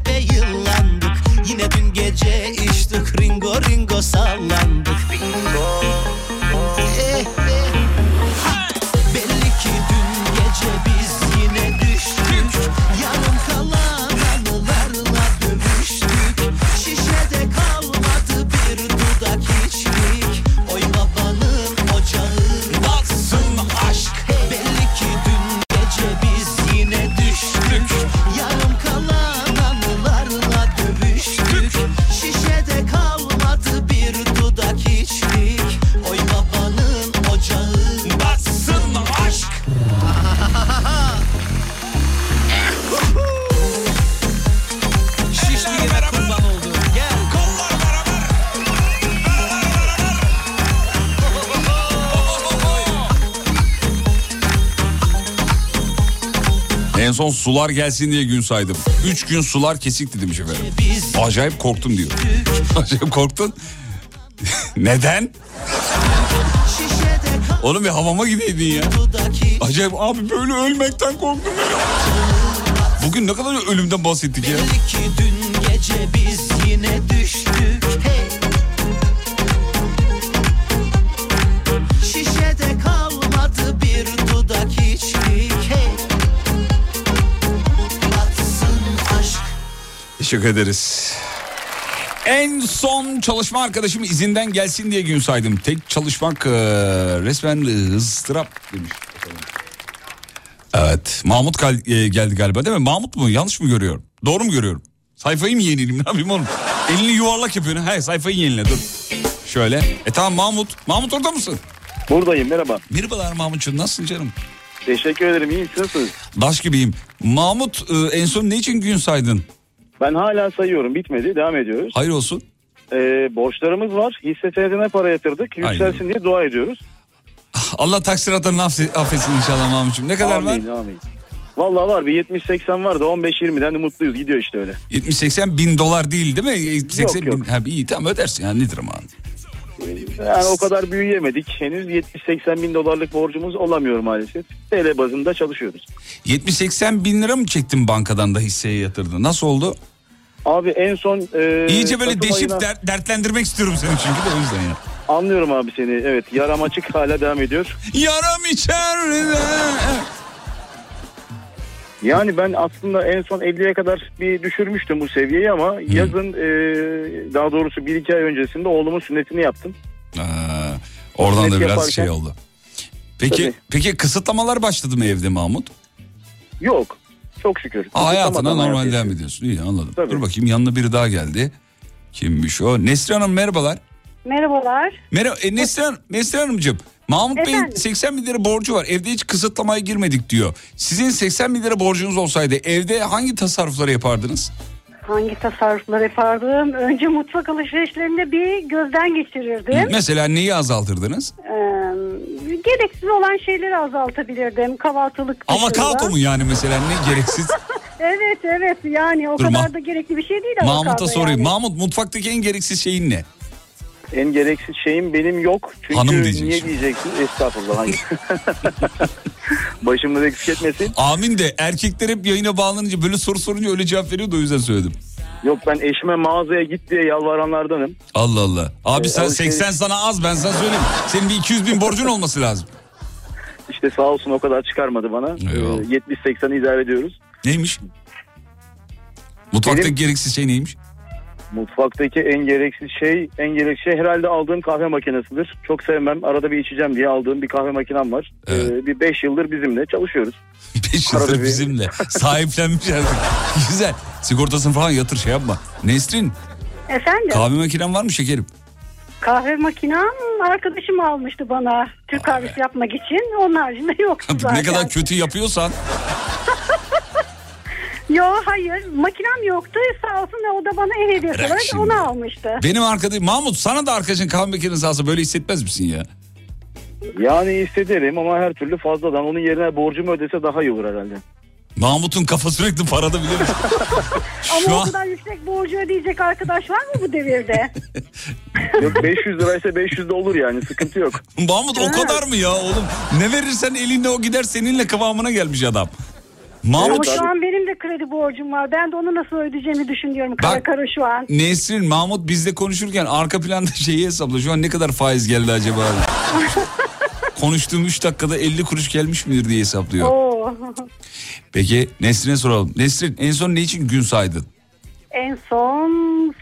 sular gelsin diye gün saydım. Üç gün sular kesikti demiş efendim. Acayip korktum diyor. Acayip korktun. Neden? Oğlum bir havama gideydin ya. Acayip abi böyle ölmekten korktum ya. Bugün ne kadar ölümden bahsettik ya. Belli dün gece biz yine düştük hey. Teşekkür ederiz. En son çalışma arkadaşım izinden gelsin diye gün saydım. Tek çalışmak e, resmen ızdırap demiş. Evet. Mahmut kal- e, geldi galiba değil mi? Mahmut mu? Yanlış mı görüyorum? Doğru mu görüyorum? Sayfayı mı yenileyim? Ne yapayım oğlum? Elini yuvarlak yapıyorsun. He sayfayı yenile dur. Şöyle. E tamam Mahmut. Mahmut orada mısın? Buradayım merhaba. Merhabalar Mahmutcuğum. Nasılsın canım? Teşekkür ederim iyi nasılsınız? Daş gibiyim. Mahmut e, en son ne için gün saydın? Ben hala sayıyorum bitmedi devam ediyoruz. Hayır olsun. Ee, borçlarımız var hisse senedine para yatırdık yükselsin diye dua ediyoruz. Allah taksiratlarını affe- affetsin inşallah Mahmutcuğum. Ne kadar var? amin amin. Vallahi var bir 70-80 var da 15-20'den de mutluyuz gidiyor işte öyle. 70-80 bin dolar değil değil mi? 70-80 Yok, bin. yok. Ha, iyi tamam ödersin yani nedir ama. Yani o kadar büyüyemedik henüz 70-80 bin dolarlık borcumuz olamıyor maalesef. TL bazında çalışıyoruz. 70-80 bin lira mı çektin bankadan da hisseye yatırdın? Nasıl oldu? Abi en son... E, İyice böyle deşip ayına- der- dertlendirmek istiyorum seni çünkü de o yüzden ya. Anlıyorum abi seni evet yaram açık hala devam ediyor. Yaram içeride. Yani ben aslında en son 50'ye kadar bir düşürmüştüm bu seviyeyi ama yazın e, daha doğrusu 1-2 ay öncesinde oğlumun sünnetini yaptım. Aa, oradan da Net biraz yaparken- şey oldu. Peki Tabii. peki kısıtlamalar başladı mı evde Mahmut? Yok çok şükür. Aa, hayatına Kısıtlamadan normal devam ediyorsun. İyi anladım. Tabii. Dur bakayım yanına biri daha geldi. Kimmiş o? Neslihan Hanım merhabalar. Merhabalar. Merhaba e, Neslihan, Neslihan Hanımcığım. Mahmut Bey'in Efendim? 80 bin lira borcu var. Evde hiç kısıtlamaya girmedik diyor. Sizin 80 bin lira borcunuz olsaydı evde hangi tasarrufları yapardınız? Hangi tasarruflar yapardım? Önce mutfak alışverişlerinde bir gözden geçirirdim. Mesela neyi azaltırdınız? Ee, gereksiz olan şeyleri azaltabilirdim. Kahvaltılık dışında. Avokado mu yani mesela ne gereksiz? Evet evet yani o Dur, kadar da gerekli bir şey değil Mahmut'a sorayım. yani. Mahmut mutfaktaki en gereksiz şeyin ne? En gereksiz şeyim benim yok. Çünkü Hanım diyeceksin. niye diyeceksin? Estağfurullah. hayır. Başımda eksik etmesin. Amin de erkekler hep yayına bağlanınca böyle soru sorunca öyle cevap veriyordu o yüzden söyledim. Yok ben eşime mağazaya git diye yalvaranlardanım. Allah Allah. Abi Ee, sen alışveriş- 80 sana az ben sana söyleyeyim. Senin bir 200 bin borcun olması lazım. İşte sağ olsun o kadar çıkarmadı bana. Eyvallah. Ee, 70-80'i idare ediyoruz. Neymiş? Mutfaktaki Benim- gereksiz şey neymiş? Mutfaktaki en gereksiz şey, en gereksiz şey herhalde aldığım kahve makinesidir. Çok sevmem. Arada bir içeceğim diye aldığım bir kahve makinem var. Evet. Ee, bir 5 yıldır bizimle çalışıyoruz. 5 Arada yıldır bir- bizimle. Sahiplenmiş artık. Güzel. Sigortasını falan yatır şey yapma. Nesrin Efendim kahve makinen var mı şekerim? kahve makinem arkadaşım almıştı bana Türk kahvesi yapmak için. Onun haricinde zaten. ne kadar kötü yapıyorsan. Yo hayır makinem yoktu sağ olsun o da bana ev hediyesi olarak şimdi. onu almıştı. Benim arkadaşım Mahmut sana da arkadaşın kahve makinesi alsa böyle hissetmez misin ya? Yani hissederim ama her türlü fazladan onun yerine borcumu ödese daha iyi olur herhalde. Mahmut'un kafa sürekli parada misin? Ama Şu o an kadar yüksek borcu ödeyecek arkadaş var mı bu devirde? Yok 500 liraysa 500 de olur yani sıkıntı yok. Mahmut o kadar mı ya oğlum? Ne verirsen elinde o gider seninle kıvamına gelmiş adam. Mahmut Ama şu an benim de kredi borcum var. Ben de onu nasıl ödeyeceğimi düşünüyorum kara Bak- kara şu an. Nesrin, Mahmut bizle konuşurken arka planda şeyi hesapla. Şu an ne kadar faiz geldi acaba? Konuştuğum 3 dakikada 50 kuruş gelmiş midir diye hesaplıyor. Oo. Peki Nesrin'e soralım. Nesrin en son ne için gün saydın? en son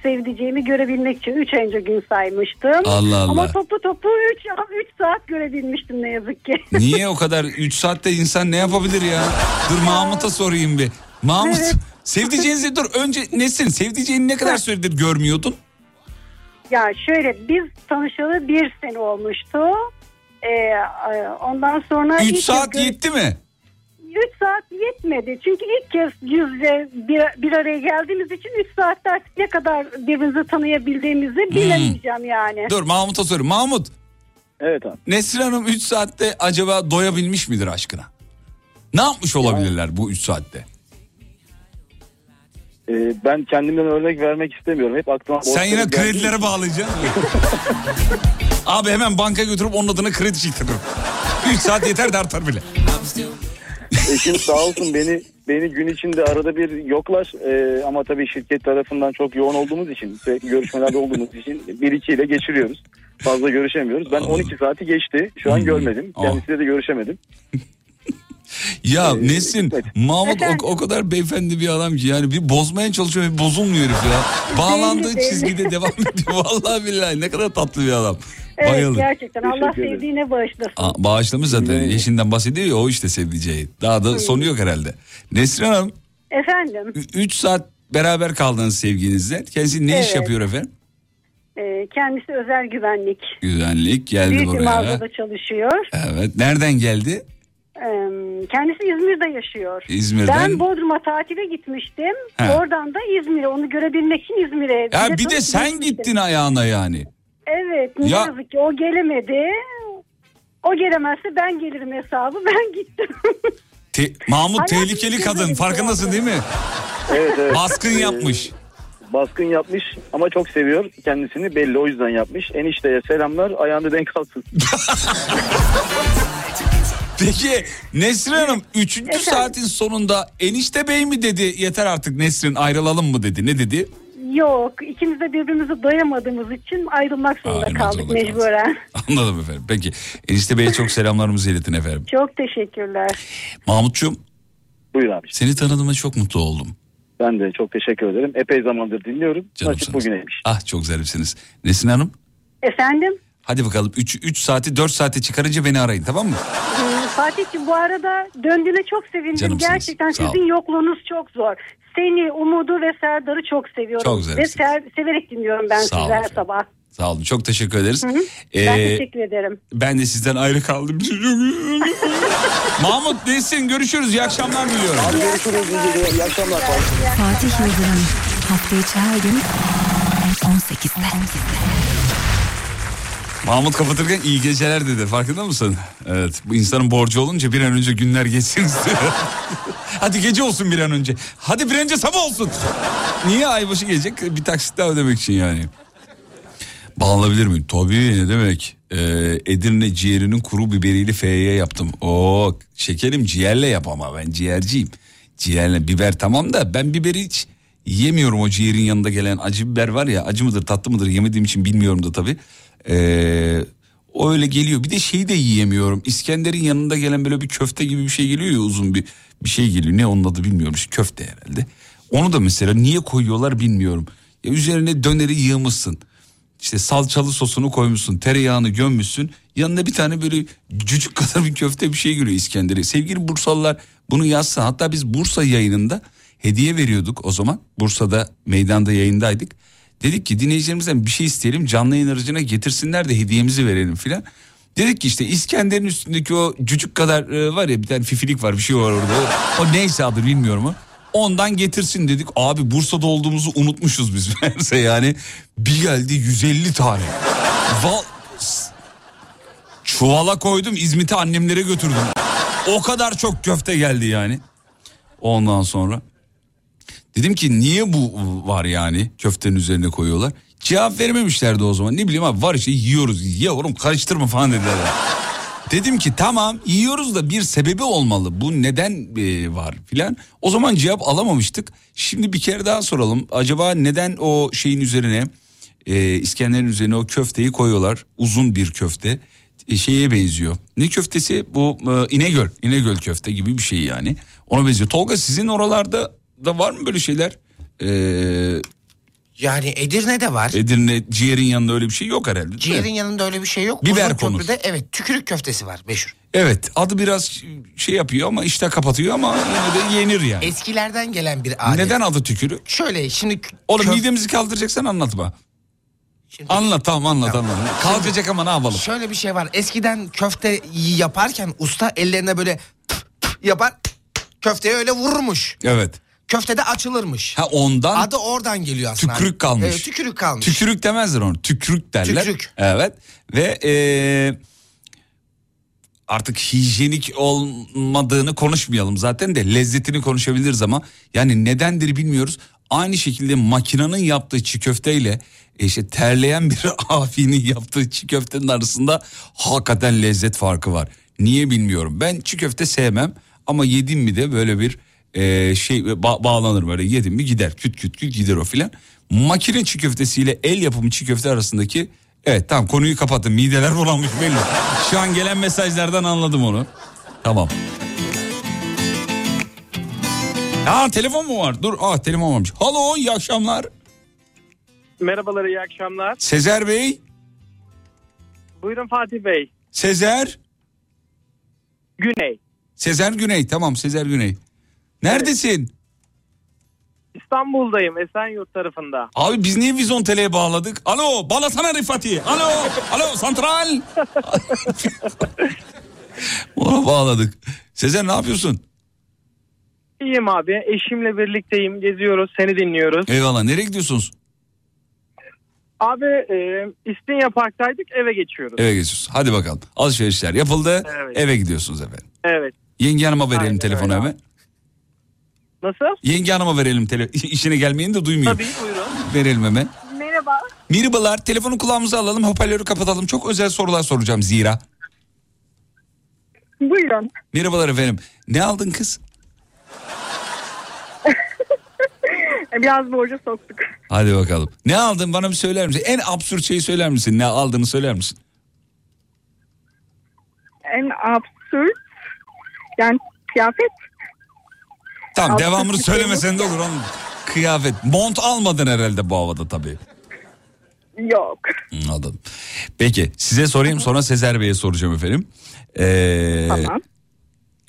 sevdiceğimi görebilmek için 3 ay önce gün saymıştım. Allah Allah. Ama toplu toplu 3 3 saat görebilmiştim ne yazık ki. Niye o kadar 3 saatte insan ne yapabilir ya? Dur Mahmut'a sorayım bir. Mahmut Evet. sevdiceğinizi dur önce Nesrin sevdiceğini ne kadar süredir görmüyordun? Ya şöyle biz tanışalı bir sene olmuştu. Ee, ondan sonra 3 ilk saat yetti mi? 3 saat yetmedi. Çünkü ilk kez yüzle bir, bir araya geldiğimiz için 3 saatte artık ne kadar birbirimizi tanıyabildiğimizi bilemeyeceğim yani. Dur Mahmut'a sorayım. Mahmut Evet abi. Nesrin Hanım 3 saatte acaba doyabilmiş midir aşkına? Ne yapmış olabilirler bu 3 saatte? Ee, ben kendimden örnek vermek istemiyorum. Hep aklıma Sen yine kredilere bağlayacaksın. Abi hemen banka götürüp onun adına kredi çektiririm. 3 saat yeter de artar bile. Eşim sağ olsun beni beni gün içinde arada bir yoklar Ee, ama tabii şirket tarafından çok yoğun olduğumuz için sürekli görüşmelerde olduğumuz için bir iki ile geçiriyoruz. Fazla görüşemiyoruz. Ben 12 saati geçti. Şu an görmedim. Oh. Kendisiyle de görüşemedim. Ya Ee, Nesin, evet. Mahmut o, o kadar beyefendi bir adam ki yani bir bozmaya çalışıyor bir bozulmuyor herif ya. Bağlandığı çizgide devam ediyor. Vallahi billahi ne kadar tatlı bir adam. Evet Bayıldım. gerçekten Allah Teşekkür ederim. sevdiğine bağışlasın. Aa, bağışlamış zaten. Evet. Eşinden bahsediyor ya o işte sevdiceği. Daha da sonu yok herhalde. Nesrin Hanım Efendim 3 saat beraber kaldığınız sevginizle. Kendisi ne iş Evet. yapıyor efendim? e, kendisi özel güvenlik. Güvenlik geldi Büyük bir buraya. mağazada çalışıyor. Evet. Nereden geldi? Kendisi İzmir'de yaşıyor. İzmir'den. Ben Bodrum'a tatile gitmiştim. He. Oradan da İzmir'e onu görebilmek için İzmir'e. Ya bir de sen gitmiştim. gittin ayağına yani. Evet ne Ya- yazık ki o gelemedi. O gelemezse ben gelirim hesabı ben gittim. Te- Mahmut Hayatım tehlikeli kadın farkındasın değil mi? Evet evet. Baskın Ee, yapmış. Baskın yapmış ama çok seviyor kendisini belli o yüzden yapmış. Enişteye selamlar ayağını denk alsın. Peki Nesrin Hanım 3. Efendim? saatin sonunda enişte bey mi dedi yeter artık Nesrin ayrılalım mı dedi ne dedi? Yok ikimiz de birbirimizi doyamadığımız için ayrılmak zorunda Ayrılmak kaldık zorunda kaldınız. mecburen. Anladım efendim peki enişte beye çok selamlarımızı iletin efendim. Çok teşekkürler. Mahmutcuğum Buyur abi. seni tanıdığıma çok mutlu oldum. Ben de çok teşekkür ederim. Epey zamandır dinliyorum. Nasip Canımsınız. bugüneymiş. Ah çok zarifsiniz. Nesrin Hanım Efendim hadi bakalım 3 3 saati 4 saate çıkarınca beni arayın tamam mı? e, Fatih'ciğim bu arada döndüğüne çok sevindim. Canımsınız. Gerçekten Sağ ol. sizin yokluğunuz çok zor. Seni, Umut'u ve Serdar'ı çok seviyorum. Çok Ve zarifsin. ser- severek dinliyorum ben Sağ sizi her efendim. sabah. Sağ olun çok teşekkür ederiz. Ben Ee, teşekkür ederim. ben de sizden ayrı kaldım. Mahmut Nesrin görüşürüz iyi akşamlar diliyorum. Abi görüşürüz. İyi akşamlar. Fatih Yıldırım hafta içi her gün 18'de. Mahmut kapatırken iyi geceler dedi farkında mısın? Evet bu insanın borcu olunca bir an önce günler geçsin istiyor. Hadi gece olsun bir an önce. Hadi bir an önce sabah olsun. Niye aybaşı gelecek? Bir taksit daha ödemek için yani. Bağlanabilir miyim? Tabii ne demek. Ee, Edirne ciğerinin kuru biberiyle F'ye yaptım. Oo şekerim ciğerle yap ama ben ciğerciyim. Ciğerle biber tamam da ben biberi hiç yemiyorum o ciğerin yanında gelen acı biber var ya acı mıdır tatlı mıdır yemediğim için bilmiyorum da tabii. Ee, o öyle geliyor. Bir de şeyi de yiyemiyorum. İskender'in yanında gelen böyle bir köfte gibi bir şey geliyor ya uzun bir bir şey geliyor. Ne onun adı bilmiyorum. İşte köfte herhalde. Onu da mesela niye koyuyorlar bilmiyorum. Ya üzerine döneri yığmışsın. İşte salçalı sosunu koymuşsun, tereyağını gömmüşsün. Yanına bir tane böyle cücük kadar bir köfte bir şey geliyor İskender'e. Sevgili Bursalılar bunu yazsa hatta biz Bursa yayınında hediye veriyorduk o zaman. Bursa'da meydanda yayındaydık. Dedik ki dinleyicilerimizden bir şey isteyelim canlı yayın aracına getirsinler de hediyemizi verelim filan. Dedik ki işte İskender'in üstündeki o cücük kadar e, var ya bir tane fifilik var bir şey var orada. O, o neyse adı bilmiyorum o. Ondan getirsin dedik. Abi Bursa'da olduğumuzu unutmuşuz biz meğerse yani. Bir geldi 150 tane. Val... Çuvala koydum İzmit'e annemlere götürdüm. O kadar çok köfte geldi yani. Ondan sonra dedim ki niye bu var yani köftenin üzerine koyuyorlar. Cevap verememişlerdi o zaman. Ne bileyim abi var işte yiyoruz. Yavrum karıştırma falan dediler. ya. Dedim ki tamam yiyoruz da bir sebebi olmalı. Bu neden e, var filan. O zaman cevap alamamıştık. Şimdi bir kere daha soralım. Acaba neden o şeyin üzerine e, İskender'in üzerine o köfteyi koyuyorlar? Uzun bir köfte. E, şeye benziyor. Ne köftesi? Bu e, İnegöl. İnegöl köfte gibi bir şey yani. Ona benziyor. Tolga sizin oralarda da var mı böyle şeyler? Ee, Yani Edirne'de var. Edirne ciğerin yanında öyle bir şey yok herhalde. mi? Ciğerin yanında öyle bir şey yok. Biber Uzun konur. köprüde evet tükürük köftesi var meşhur. Evet adı biraz şey yapıyor ama işte kapatıyor ama yine de yenir yani. Eskilerden gelen bir adet. Neden adı tükürük? Şöyle şimdi Oğlum köf- midemizi kaldıracaksan anlatma. Şimdi- Anlat tamam anlat anlat. Kalkacak ama ne yapalım? Şöyle bir şey var. Eskiden köfte yaparken usta ellerine böyle yapar köfteye öyle vururmuş. Evet. Köfte de açılırmış. Ha ondan Adı oradan geliyor aslında. Tükürük kalmış. Evet, tükürük kalmış. tükürük demezler onu. Tükürük derler. Tükürük. Evet. Ve eee, artık hijyenik olmadığını konuşmayalım zaten de lezzetini konuşabiliriz ama yani nedendir bilmiyoruz. Aynı şekilde makinenin yaptığı çiğ köfteyle e, işte terleyen bir afinin yaptığı çiğ köftenin arasında hakikaten lezzet farkı var. Niye bilmiyorum. Ben çiğ köfte sevmem ama yedim mi de böyle bir e, şey ba- bağlanır böyle yedim mi gider küt küt küt gider o filan. Makine çiğ köftesiyle el yapımı çiğ köfte arasındaki evet tamam konuyu kapattım mideler bulanmış belli. Şu an gelen mesajlardan anladım onu. Tamam. Aa telefon mu var? Dur aa telefon varmış. Halo iyi akşamlar. Merhabalar, iyi akşamlar. Sezer Bey. Buyurun Fatih Bey. Sezer. Güney. Sezer Güney tamam Sezer Güney. Neredesin? İstanbul'dayım, Esenyurt tarafında. Abi biz niye Vizontele'ye bağladık? Alo bağlasana Rifati. Alo alo santral. Ona bağladık. Sezer ne yapıyorsun? İyiyim abi, eşimle birlikteyim, geziyoruz, seni dinliyoruz. Eyvallah nereye gidiyorsunuz? Abi e, İstinye Park'taydık, eve geçiyoruz. Eve geçiyorsunuz. Hadi bakalım. Alışverişler yapıldı. Evet. Eve gidiyorsunuz efendim. Evet. Yenge hanıma verelim Aynen telefonu öyle hemen. Nasıl? Yenge hanıma verelim telefonu. İşine gelmeyin de duymayayım. Tabii, buyurun. Verelim hemen. Merhaba. Merhabalar. Telefonu kulağımıza alalım. Hoparlörü kapatalım. Çok özel sorular soracağım zira. Buyurun. Merhabalar efendim. Ne aldın kız? Biraz borca soktuk. Hadi bakalım. Ne aldın bana bir söyler misin? En absürt şeyi söyler misin? Ne aldığını söyler misin? En absürt yani kıyafet Tamam Absürt devamını söylemesen de olur. Onun kıyafet. Mont almadın herhalde bu havada tabii. yok. Anladım. Peki size sorayım sonra Sezer Bey'e soracağım efendim. Ee, Tamam.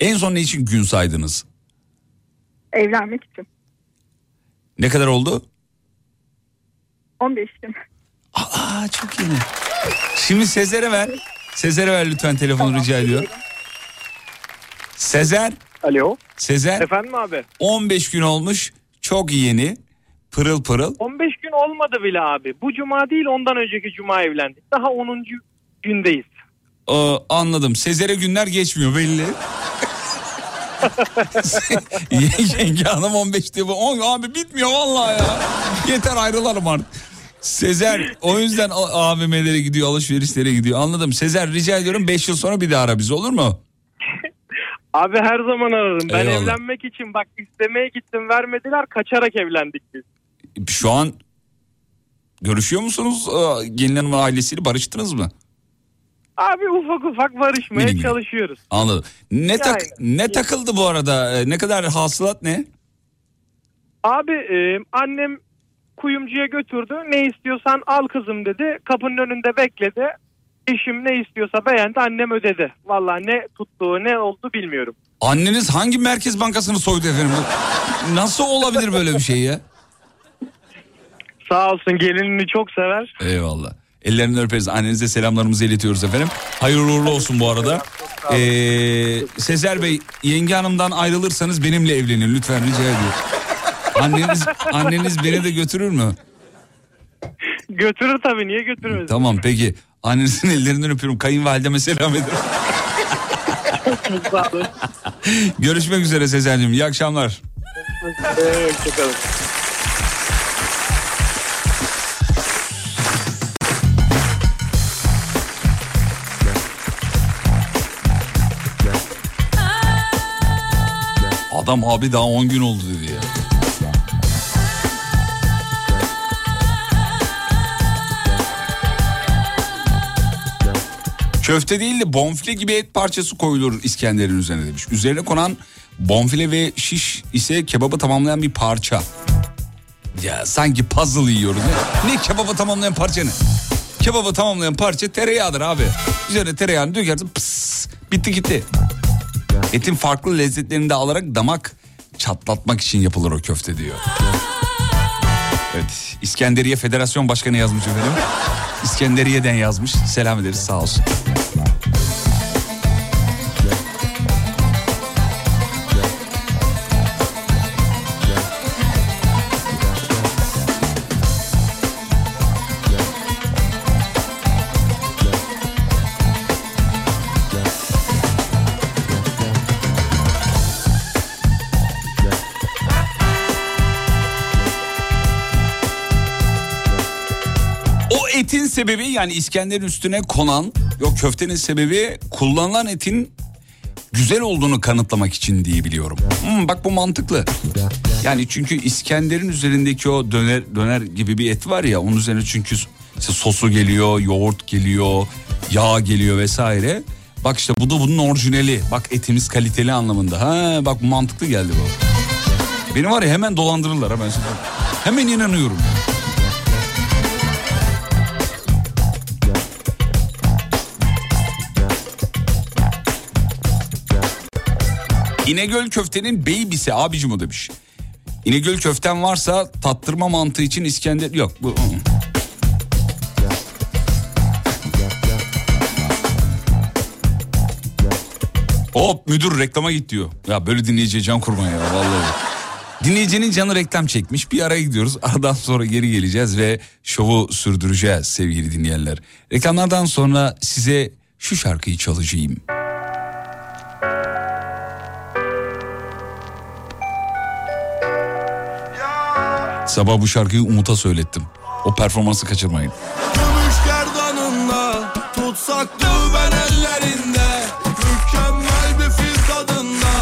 En son ne için gün saydınız? Evlenmek için. Ne kadar oldu? 15 gün. Aa çok yeni. Şimdi Sezer'e ver. Sezer'e ver lütfen telefonu rica ediyorum. Sezer. Alo. Sezer Efendim abi? 15 gün olmuş. Çok yeni. Pırıl pırıl. 15 gün olmadı bile abi. Bu cuma değil ondan önceki cuma evlendik. Daha 10. gündeyiz. Ee, anladım. Sezer'e günler geçmiyor belli. Yenge hanım 15 diyor. Abi bitmiyor vallahi ya. Yeter ayrılalım artık. Sezer o yüzden AVM'lere gidiyor alışverişlere gidiyor anladım. Sezer rica ediyorum 5 yıl sonra bir daha ara bizi olur mu? Abi her zaman ararım. Ben Eyvallah. evlenmek için bak istemeye gittim vermediler kaçarak evlendik biz. Şu an görüşüyor musunuz? Ee, Gelin hanımın ailesiyle barıştınız mı? Abi ufak ufak barışmaya minik. çalışıyoruz. Anladım. Ne tak Yani. ne takıldı bu arada? Ee, Ne kadar hasılat ne? Abi e, annem kuyumcuya götürdü. Ne istiyorsan al kızım dedi. Kapının önünde bekledi. Eşim ne istiyorsa beğendi annem ödedi. Vallahi ne tuttuğu ne oldu bilmiyorum. Anneniz hangi merkez bankasını soydu efendim? Nasıl olabilir böyle bir şey ya? Sağ olsun gelinini çok sever. Eyvallah. Ellerinden öperiz. Annenize selamlarımızı iletiyoruz efendim. Hayırlı uğurlu olsun bu arada. Ee, Sezer Bey yenge hanımdan ayrılırsanız benimle evlenin lütfen rica ediyorum. Anneniz, anneniz beni de götürür mü? Götürür tabii niye götürmez? Tamam peki. Annenizin ellerinden öpüyorum. Kayınvalideme selam olun. Görüşmek üzere Sezer'cim. İyi akşamlar. Hoşçakalın. Adam abi daha 10 gün oldu dedi ya. Köfte değil de bonfile gibi et parçası koyulur İskender'in üzerine demiş. Üzerine konan bonfile ve şiş ise kebabı tamamlayan bir parça. Ya sanki puzzle yiyoruz. Ne, ne kebabı tamamlayan parça ne? Kebabı tamamlayan parça tereyağıdır abi. Üzerine tereyağını dökersin pıs, bitti gitti. Etin farklı lezzetlerini de alarak damak çatlatmak için yapılır o köfte diyor. Evet İskenderiye Federasyon Başkanı yazmış efendim. İskenderiye'den yazmış. Selam ederiz sağ olsun. Sebebi yani İskender'in üstüne konan yok köftenin sebebi kullanılan etin güzel olduğunu kanıtlamak için diye biliyorum. Hmm, bak bu mantıklı. Yani çünkü İskender'in üzerindeki o döner döner gibi bir et var ya onun üzerine çünkü işte sosu geliyor, yoğurt geliyor, yağ geliyor vesaire. Bak işte bu da bunun orijinali. Bak etimiz kaliteli anlamında. Ha bak mantıklı geldi bu. Beni var ya hemen dolandırırlar ha ben size. Hemen inanıyorum. İnegöl köftenin babysi abicim o demiş. İnegöl köften varsa tattırma mantığı için İskender yok. Bu, Hop müdür reklama git diyor. Ya böyle dinleyiciye can kurban ya vallahi. Dinleyicinin canı reklam çekmiş. Bir araya gidiyoruz. Aradan sonra geri geleceğiz ve şovu sürdüreceğiz sevgili dinleyenler. Reklamlardan sonra size şu şarkıyı çalacağım. Sabah bu şarkıyı Umut'a söylettim. O performansı kaçırmayın. Gümüş gerdanınla Tutsaktı ben ellerinde Mükemmel bir fil tadında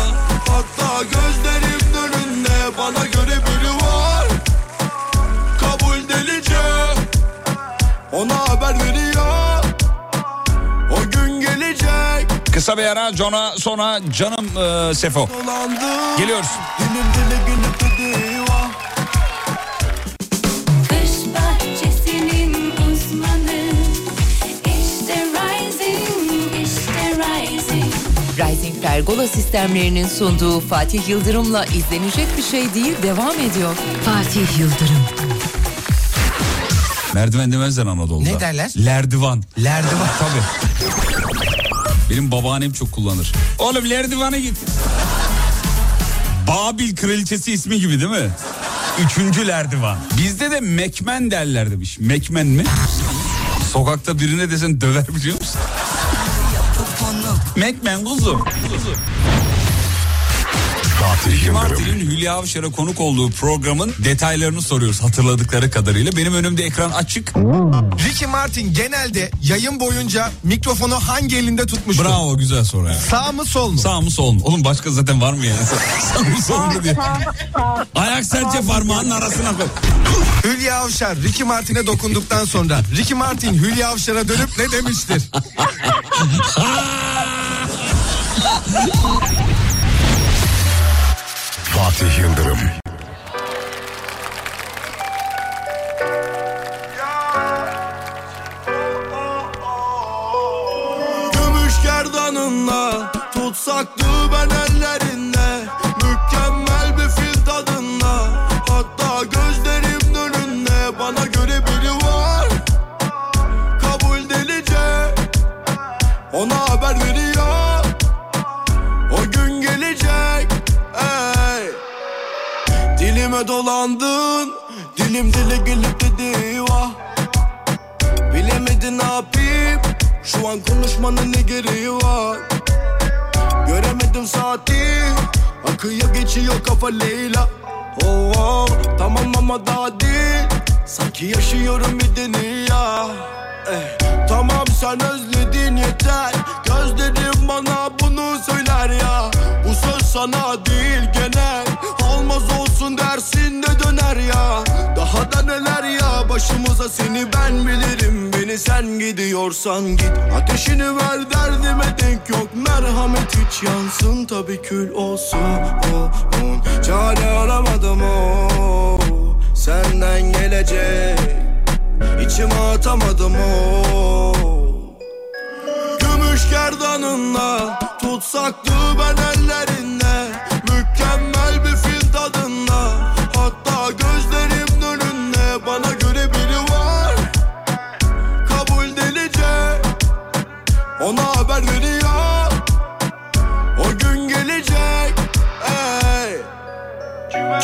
Hatta gözlerim önünde Bana göre biri var Kabul delice Ona haber veriyor O gün gelecek Kısa bir ara John'a sonra canım e, Sefo. Geliyoruz. Dilim dili gülüp Pergola sistemlerinin sunduğu Fatih Yıldırım'la izlenecek bir şey değil devam ediyor. Fatih Yıldırım. Merdiven demezler Anadolu'da. Ne derler? Lerdivan. Lerdivan. Tabii. Benim babaannem çok kullanır. Oğlum Lerdivan'a git. Babil kraliçesi ismi gibi değil mi? Üçüncü Lerdivan. Bizde de Mekmen derler demiş. Mekmen mi? Sokakta birine desen döver biliyor? Mekmen kuzum. kuzum. Fatih Martin'in Hülya Avşar'a konuk olduğu programın detaylarını soruyoruz hatırladıkları kadarıyla. Benim önümde ekran açık. Ricky Martin genelde yayın boyunca mikrofonu hangi elinde tutmuştur? Bravo güzel soru. yani. Sağ mı sol mu? Sağ mı sol mu? Oğlum başka zaten var mı yani? Sağ mı sol mu diye. Ayak serçe parmağının arasına koy. Hülya Avşar Ricky Martin'e dokunduktan sonra Ricky Martin Hülya Avşar'a dönüp ne demiştir? Fatih Yıldırım. Gümüş gerdanınla Tutsaktı ben ellerinde dilime dolandın Dilim dile gelip dedi vah Bilemedin ne yapayım Şu an konuşmanın ne gereği var? Göremedim saati Akıyor geçiyor kafa Leyla. Oh, oh, Tamam ama daha değil Sanki yaşıyorum bir dünya. Eh, Tamam sen özledin yeter Gözlerim bana bunu söyler ya. Bu söz sana değil genel Olmaz olsun dersin de döner ya. Daha da neler ya başımıza seni ben bilirim. Beni sen gidiyorsan git. Ateşini ver derdime denk yok. Merhamet hiç yansın tabi kül olsun. Oh, oh. Çare aramadım o Senden gelecek. İçime atamadım o. Gümüş gerdanınla Tutsaktı ben ellerinde Mükemmel bir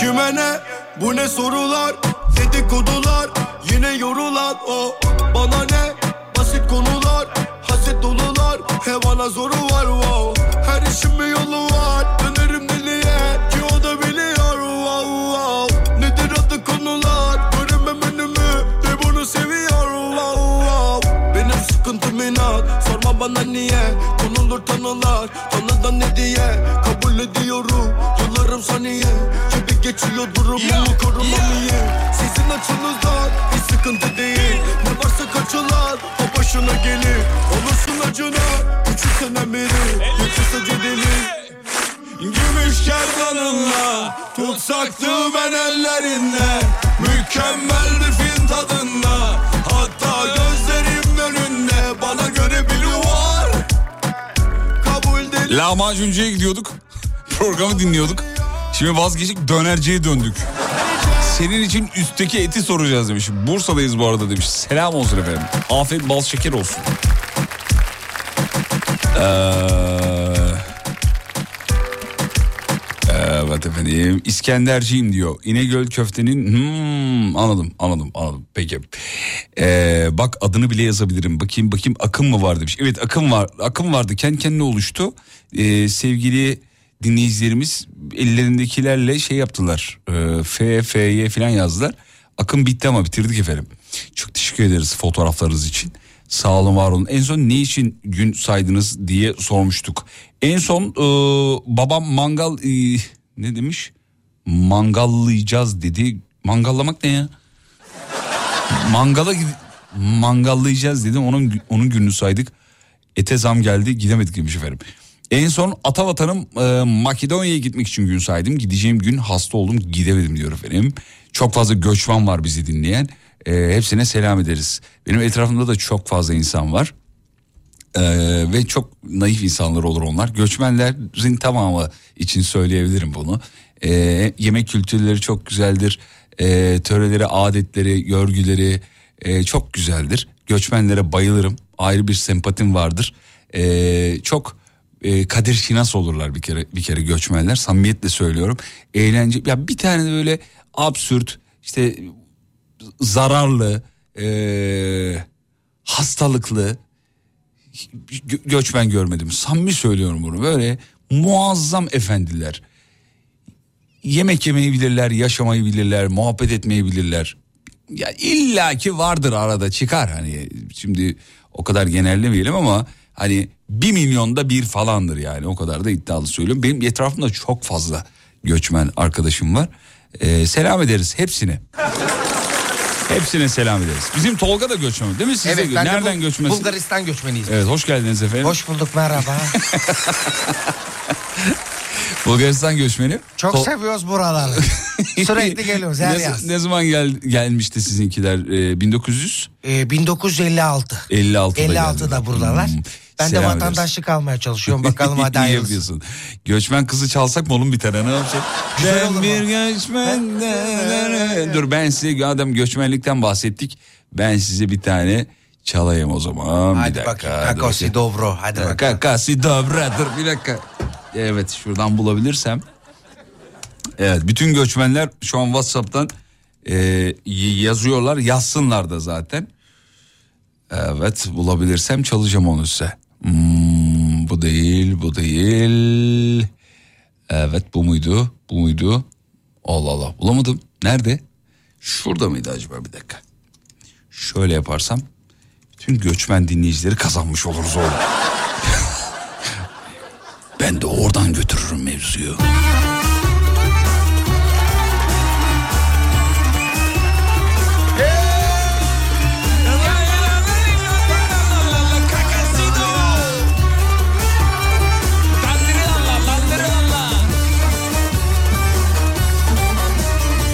Kime ne? Bu ne sorular? Dedikodular yine yorulan o. Bana ne? Basit konular Haset dolular. He bana zoru var wow. Her işin bir yolu var. Dönerim deliye ki o da biliyor wow, wow. Nedir adı konular? Göremem önümü de bunu seviyor wow, wow. Benim sıkıntım inat Sorma bana niye? Konulur tanılar Tanıdan ne diye? Kabul ediyorum Yıllarım saniye Gibi geçiyor durumumu korumam iyi Sizin açınızdan Hiç sıkıntı değil. Ne varsa kaçılan O başına gelir. Olursun acına Küçük senen biri Yakışsa cedeli. Gümüş kervanınla Tutsaktı ben ellerinde Mükemmel bir film tadında. Hatta gözlerim önünde Bana göre biri var Kabul deli Lahmacuncuya gidiyorduk. Programı dinliyorduk. Şimdi vazgeçtik dönerciye döndük. Senin için üstteki eti soracağız demiş. Bursa'dayız bu arada demiş. Selam olsun efendim. Afiyet bal şeker olsun. Ee, evet efendim. İskenderciyim diyor. İnegöl köftenin hmm, anladım anladım anladım. Peki. Ee, bak adını bile yazabilirim. Bakayım bakayım akım mı var demiş. Evet akım var. Akım vardı. Kendi kendine oluştu. Ee, sevgili dinleyicilerimiz ellerindekilerle şey yaptılar. Ee, F, F, Y falan yazdılar. Akım bitti ama bitirdik efendim. Çok teşekkür ederiz fotoğraflarınız için. Sağ olun var olun. En son ne için gün saydınız diye sormuştuk. En son e, babam mangal e, ne demiş? Mangallayacağız dedi. Mangallamak ne ya? Mangala mangallayacağız dedim. Onun onun gününü saydık. Ete zam geldi gidemedik demiş efendim. En son Atavatan'ım e, Makedonya'ya gitmek için gün saydım. Gideceğim gün hasta oldum gidemedim diyor efendim. Çok fazla göçmen var bizi dinleyen. E, hepsine selam ederiz. Benim etrafımda da çok fazla insan var. E, ve çok naif insanlar olur onlar. Göçmenlerin tamamı için söyleyebilirim bunu. E, yemek kültürleri çok güzeldir. E, töreleri, adetleri, görgüleri e, çok güzeldir. Göçmenlere bayılırım. Ayrı bir sempatim vardır. E, çok e, kadir şinas olurlar bir kere bir kere göçmenler. Samimiyetle söylüyorum. Eğlence ya bir tane de böyle absürt işte zararlı, e, hastalıklı gö- göçmen görmedim. Samimi söylüyorum bunu. Böyle muazzam efendiler. Yemek yemeyi bilirler, yaşamayı bilirler, muhabbet etmeyi bilirler. Ya illaki vardır arada çıkar hani şimdi o kadar genellemeyelim ama hani bir milyonda bir falandır yani o kadar da iddialı söylüyorum. Benim etrafımda çok fazla göçmen arkadaşım var. Ee, selam ederiz hepsine. Hepsine selam ederiz. Bizim Tolga da göçmen değil mi? Siz de, Evet ben de nereden Bul- göçmensiniz? Bulgaristan göçmeniyiz. Evet hoş geldiniz efendim. Hoş bulduk merhaba. Bulgaristan göçmeni. Çok Tol- seviyoruz buraları. Sürekli geliyoruz her ne, yaz. ne zaman gel, gelmişti sizinkiler? Ee, 1956. Ee, 1956. 56'da 56'da buradalar. Hmm, Ben de selam ederiz. vatandaşlık almaya çalışıyorum. Bakalım hadi İyi yapıyorsun. Göçmen kızı çalsak mı oğlum bir tane ne yapacak? Ben bir göçmen. Dur ben size adam göçmenlikten bahsettik. Ben size bir tane çalayım o zaman. Hadi bir dakika. bakayım. Kakosi dobro. Hadi bakalım. Kakasi dobra dur bir dakika. Evet şuradan bulabilirsem. Evet bütün göçmenler şu an Whatsapp'tan e, yazıyorlar yazsınlar da zaten. Evet bulabilirsem çalacağım onu size. Hmm, bu değil bu değil. Evet bu muydu bu muydu? Allah Allah bulamadım. Nerede? Şurada mıydı acaba bir dakika. Şöyle yaparsam bütün göçmen dinleyicileri kazanmış oluruz oğlum. Ben de oradan götürürüm mevzuyu.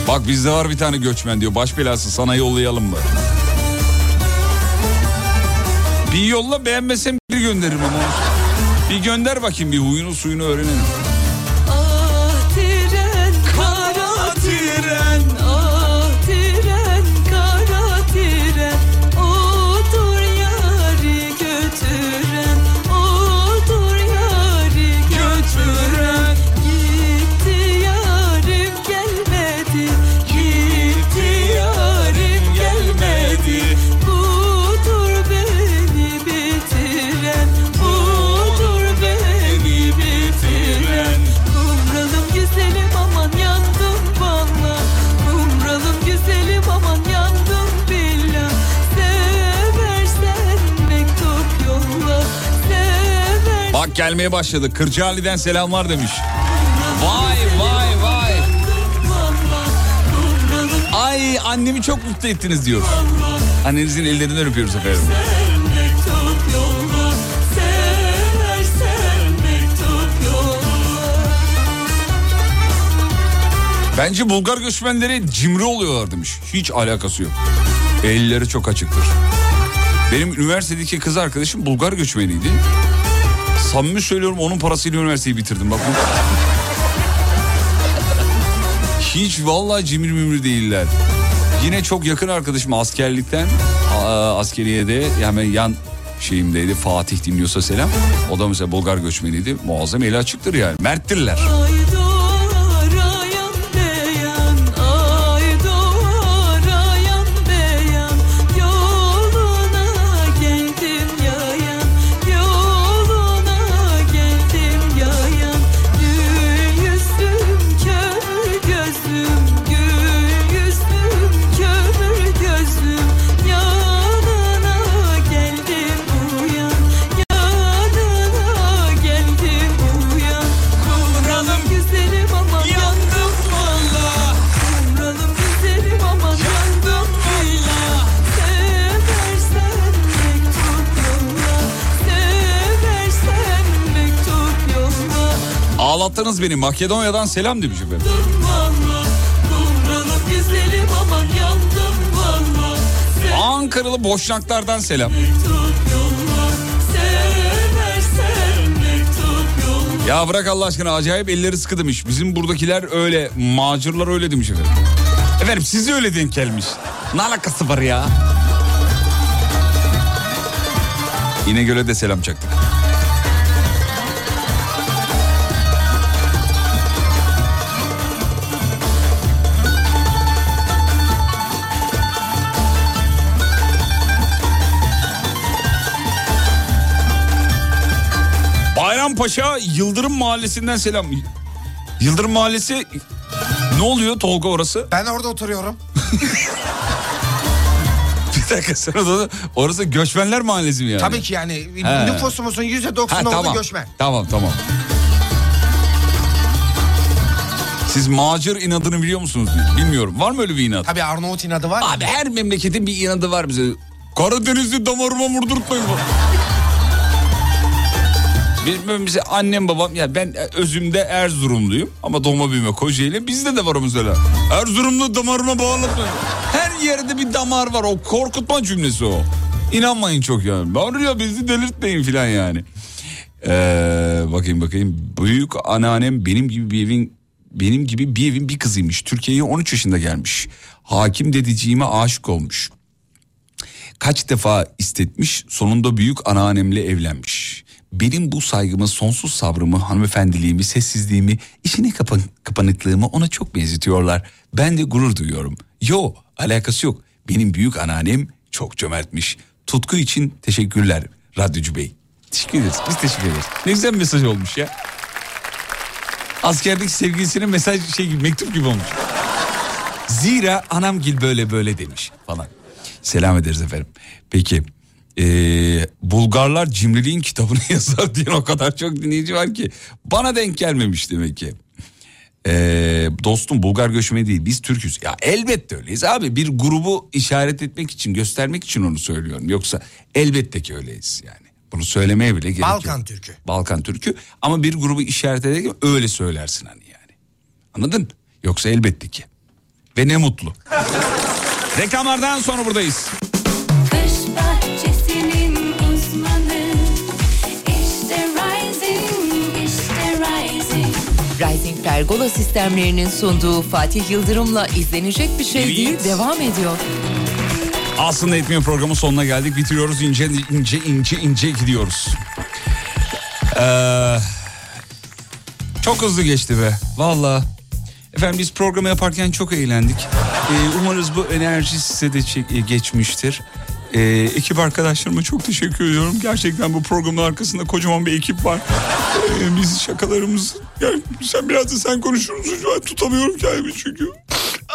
Bak bizde var bir tane göçmen diyor. Baş belası sana yollayalım mı? Bir yolla beğenmesem bir gönderirim ama. Bir gönder bakayım bir huyunu suyunu öğrenelim. Gelmeye başladı. Kırcaali'den selamlar demiş. Vay vay vay. Ay annemi çok mutlu ettiniz diyor. Annenizin ellerinden öpüyoruz efendim. Bence Bulgar göçmenleri cimri oluyorlar demiş. Hiç alakası yok. Elleri çok açıktır. Benim üniversitedeki kız arkadaşım Bulgar göçmeniydi. Samimi söylüyorum onun parasıyla üniversiteyi bitirdim. Bak Hiç vallahi cimri mimri değiller. Yine çok yakın arkadaşım askerlikten aa, askeriye de yani yan şeyimdeydi Fatih dinliyorsa selam. O da mesela Bulgar göçmeniydi. Muazzam eli açıktır yani. Merttirler. Beni Makedonya'dan selam demiş efendim. Ankaralı boşnaklardan selam. Ya bırak Allah aşkına acayip elleri sıkı demiş. Bizim buradakiler öyle, macırlar öyle demiş efendim. Efendim size öyle denk gelmiş. Ne alakası var ya? İnegöl'e de selam çaktık. Bayrampaşa Yıldırım Mahallesi'nden selam. Yıldırım Mahallesi ne oluyor Tolga orası? Ben orada oturuyorum. Bir dakika sen orada, orası göçmenler mahallesi mi yani? Tabii ki yani He. nüfusumuzun yüzde doksanı orada tamam. göçmen. Tamam tamam. Siz macir inadını biliyor musunuz? Bilmiyorum. Var mı öyle bir inat? Tabii Arnavut inadı var. Abi her memleketin bir inadı var bize. Karadenizli damarıma vurdurtmayın. Bilmem bize annem babam ya ben özümde Erzurumluyum ama doğma büyüme Kocaeli bizde de var o mesela. Erzurumlu damarıma bağlatmayın. Her yerde bir damar var o korkutma cümlesi o. İnanmayın çok yani. Ya bizi delirtmeyin filan yani. Ee, bakayım bakayım. Büyük anneannem benim gibi bir evin benim gibi bir evin bir kızıymış. Türkiye'ye 13 yaşında gelmiş. Hakim dedeciğime aşık olmuş. Kaç defa istetmiş sonunda büyük anneannemle evlenmiş. Benim bu saygımı, sonsuz sabrımı, hanımefendiliğimi, sessizliğimi, işine kapan kapanıklığımı ona çok benzetiyorlar. Ben de gurur duyuyorum. Yo alakası yok. Benim büyük anneannem çok cömertmiş. Tutku için teşekkürler radyocu bey. Teşekkür ederiz. Biz teşekkür ederiz. Ne güzel mesaj olmuş ya. Askerdeki sevgilisinin mesaj şey gibi mektup gibi olmuş. Zira anamgil böyle böyle demiş falan. Selam ederiz efendim. Peki ee, Bulgarlar cimriliğin kitabını yazar diye o kadar çok dinleyici var ki bana denk gelmemiş demek ki. Ee, dostum Bulgar göçmeni değil biz Türk'üz. Ya elbette öyleyiz abi bir grubu işaret etmek için göstermek için onu söylüyorum. Yoksa elbette ki öyleyiz yani. Bunu söylemeye bile gerek yok. Balkan Türk'ü. Balkan Türk'ü ama bir grubu işaret ederken öyle söylersin hani yani. Anladın? Yoksa elbette ki. Ve ne mutlu. Reklamlardan sonra buradayız. Pergola sistemlerinin sunduğu Fatih Yıldırım'la izlenecek bir şey Evet. değil devam ediyor. Aslında etmiyor programın sonuna geldik. Bitiriyoruz ince ince ince ince gidiyoruz. Ee, çok hızlı geçti be. Valla. Efendim biz programı yaparken çok eğlendik. Ee, umarız bu enerji size de çek- e, ekip arkadaşlarıma çok teşekkür ediyorum. Gerçekten bu programın arkasında kocaman bir ekip var. Ee, biz şakalarımız... Yani sen biraz da sen konuşur musun? Şu tutamıyorum kendimi çünkü.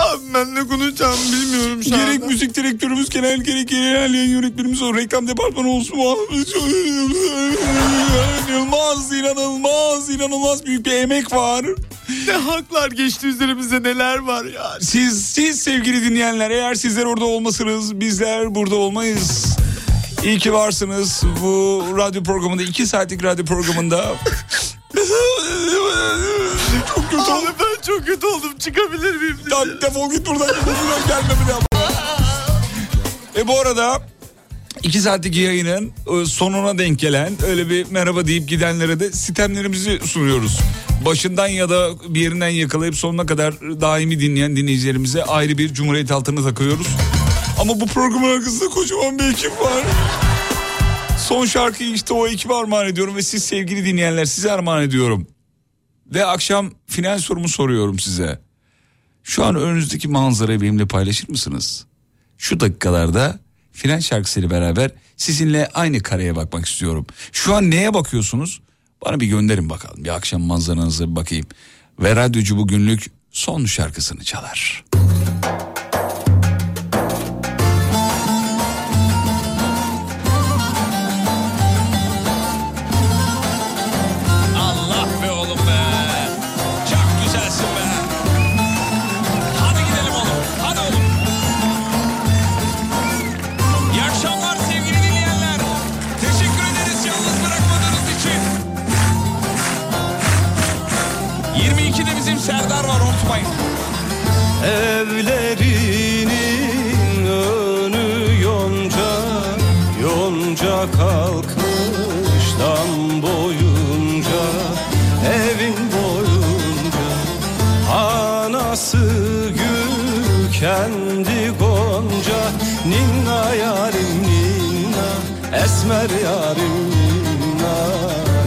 Abi ben ne konuşacağımı bilmiyorum şu Gerek anda. müzik direktörümüz genel gerek genel yayın yönetmenimiz o reklam departmanı olsun mu? inanılmaz inanılmaz inanılmaz büyük bir emek var. Ne haklar geçti üzerimize neler var ya. Siz siz sevgili dinleyenler eğer sizler orada olmasınız bizler burada olmayız. İyi ki varsınız bu radyo programında iki saatlik radyo programında. çok kötü Abi ben çok kötü oldum çıkabilir miyim? Tamam defol git buradan. Buradan gelme bir daha. E bu arada iki saatlik yayının e, sonuna denk gelen öyle bir merhaba deyip gidenlere de sistemlerimizi sunuyoruz. Başından ya da bir yerinden yakalayıp sonuna kadar daimi dinleyen dinleyicilerimize ayrı bir cumhuriyet altını takıyoruz. Ama bu programın arkasında kocaman bir ekip var. Son şarkıyı işte o ekibe armağan ediyorum ve siz sevgili dinleyenler size armağan ediyorum. Ve akşam final sorumu soruyorum size. Şu an önünüzdeki manzarayı benimle paylaşır mısınız? Şu dakikalarda final şarkısıyla beraber sizinle aynı kareye bakmak istiyorum. Şu an neye bakıyorsunuz? Bana bir gönderin bakalım. Bir akşam manzaranıza bir bakayım. Ve radyocu bugünlük son şarkısını çalar. Esmer yarim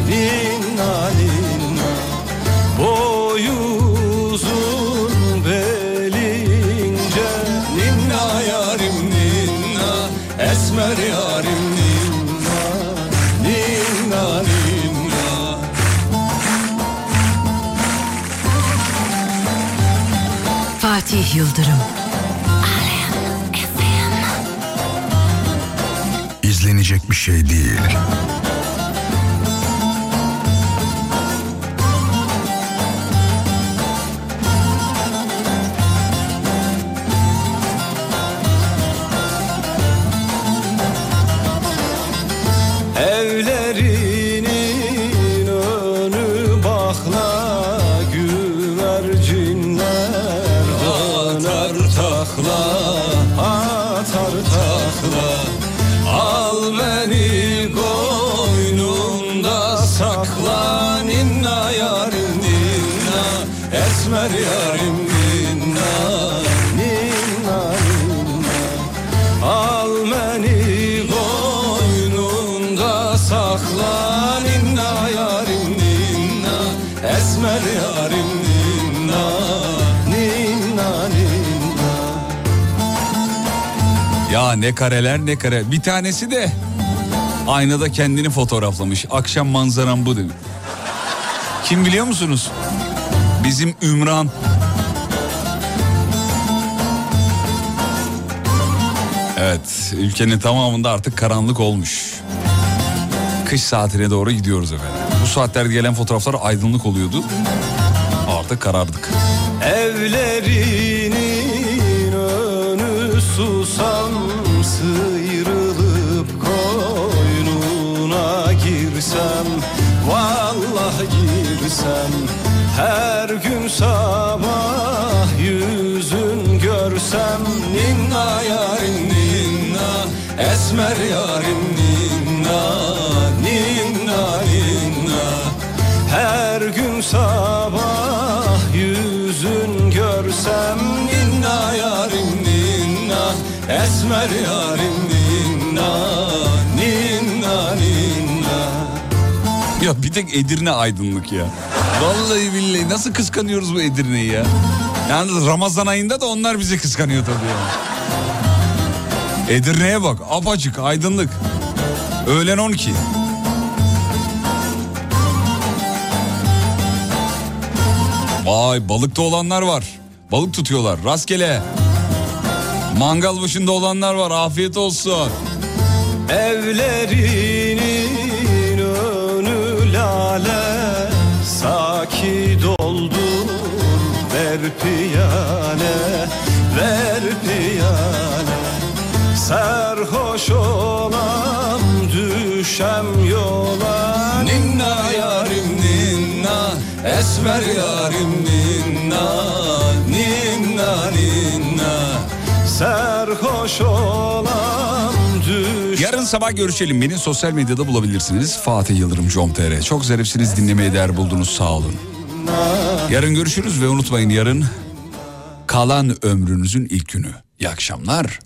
Ninna ninna. Boyu Esmer yarim ninna Ninna ninna. Fatih Yıldırım. İzlenecek bir şey değil. sakla ninna yarim ninna Esmer yarim ninna ninna ninna Ya ne kareler ne kare bir tanesi de aynada kendini fotoğraflamış akşam manzaram bu demiş. Kim biliyor musunuz? Bizim Ümran. Evet ülkenin tamamında artık karanlık olmuş. Kış saatine doğru gidiyoruz efendim. Bu saatlerde gelen fotoğraflar aydınlık oluyordu. Artık karardık. Evlerinin önü susam Sıyrılıp koynuna girsem Vallahi girsem Her gün sabah yüzün görsem Ninna yarim ninna Esmer yarim ninna Ninna ninna Her gün sabah yüzün görsem Ninna yarim ninna Esmer yarim ninna Ninna ninna Ya bir tek Edirne aydınlık ya. Vallahi billahi nasıl kıskanıyoruz bu Edirne'yi ya. Yalnız Ramazan ayında da onlar bizi kıskanıyor tabii ya. Edirne'ye bak apacık aydınlık. Öğlen 12. Vay balıkta olanlar var. Balık tutuyorlar rastgele. Mangal başında olanlar var afiyet olsun. Evlerinin önü lale Saki doldur ver piyale Ver piyale Serhoş olan düşem yola Ninna yarim ninna Esmer yarim ninna Ninna ninna Serhoş olan düş Yarın sabah görüşelim. Beni sosyal medyada bulabilirsiniz. Fatih Yıldırım com.tr. Çok zarifsiniz dinlemeye değer buldunuz sağ olun. Yarın görüşürüz ve unutmayın yarın kalan ömrünüzün ilk günü. İyi akşamlar.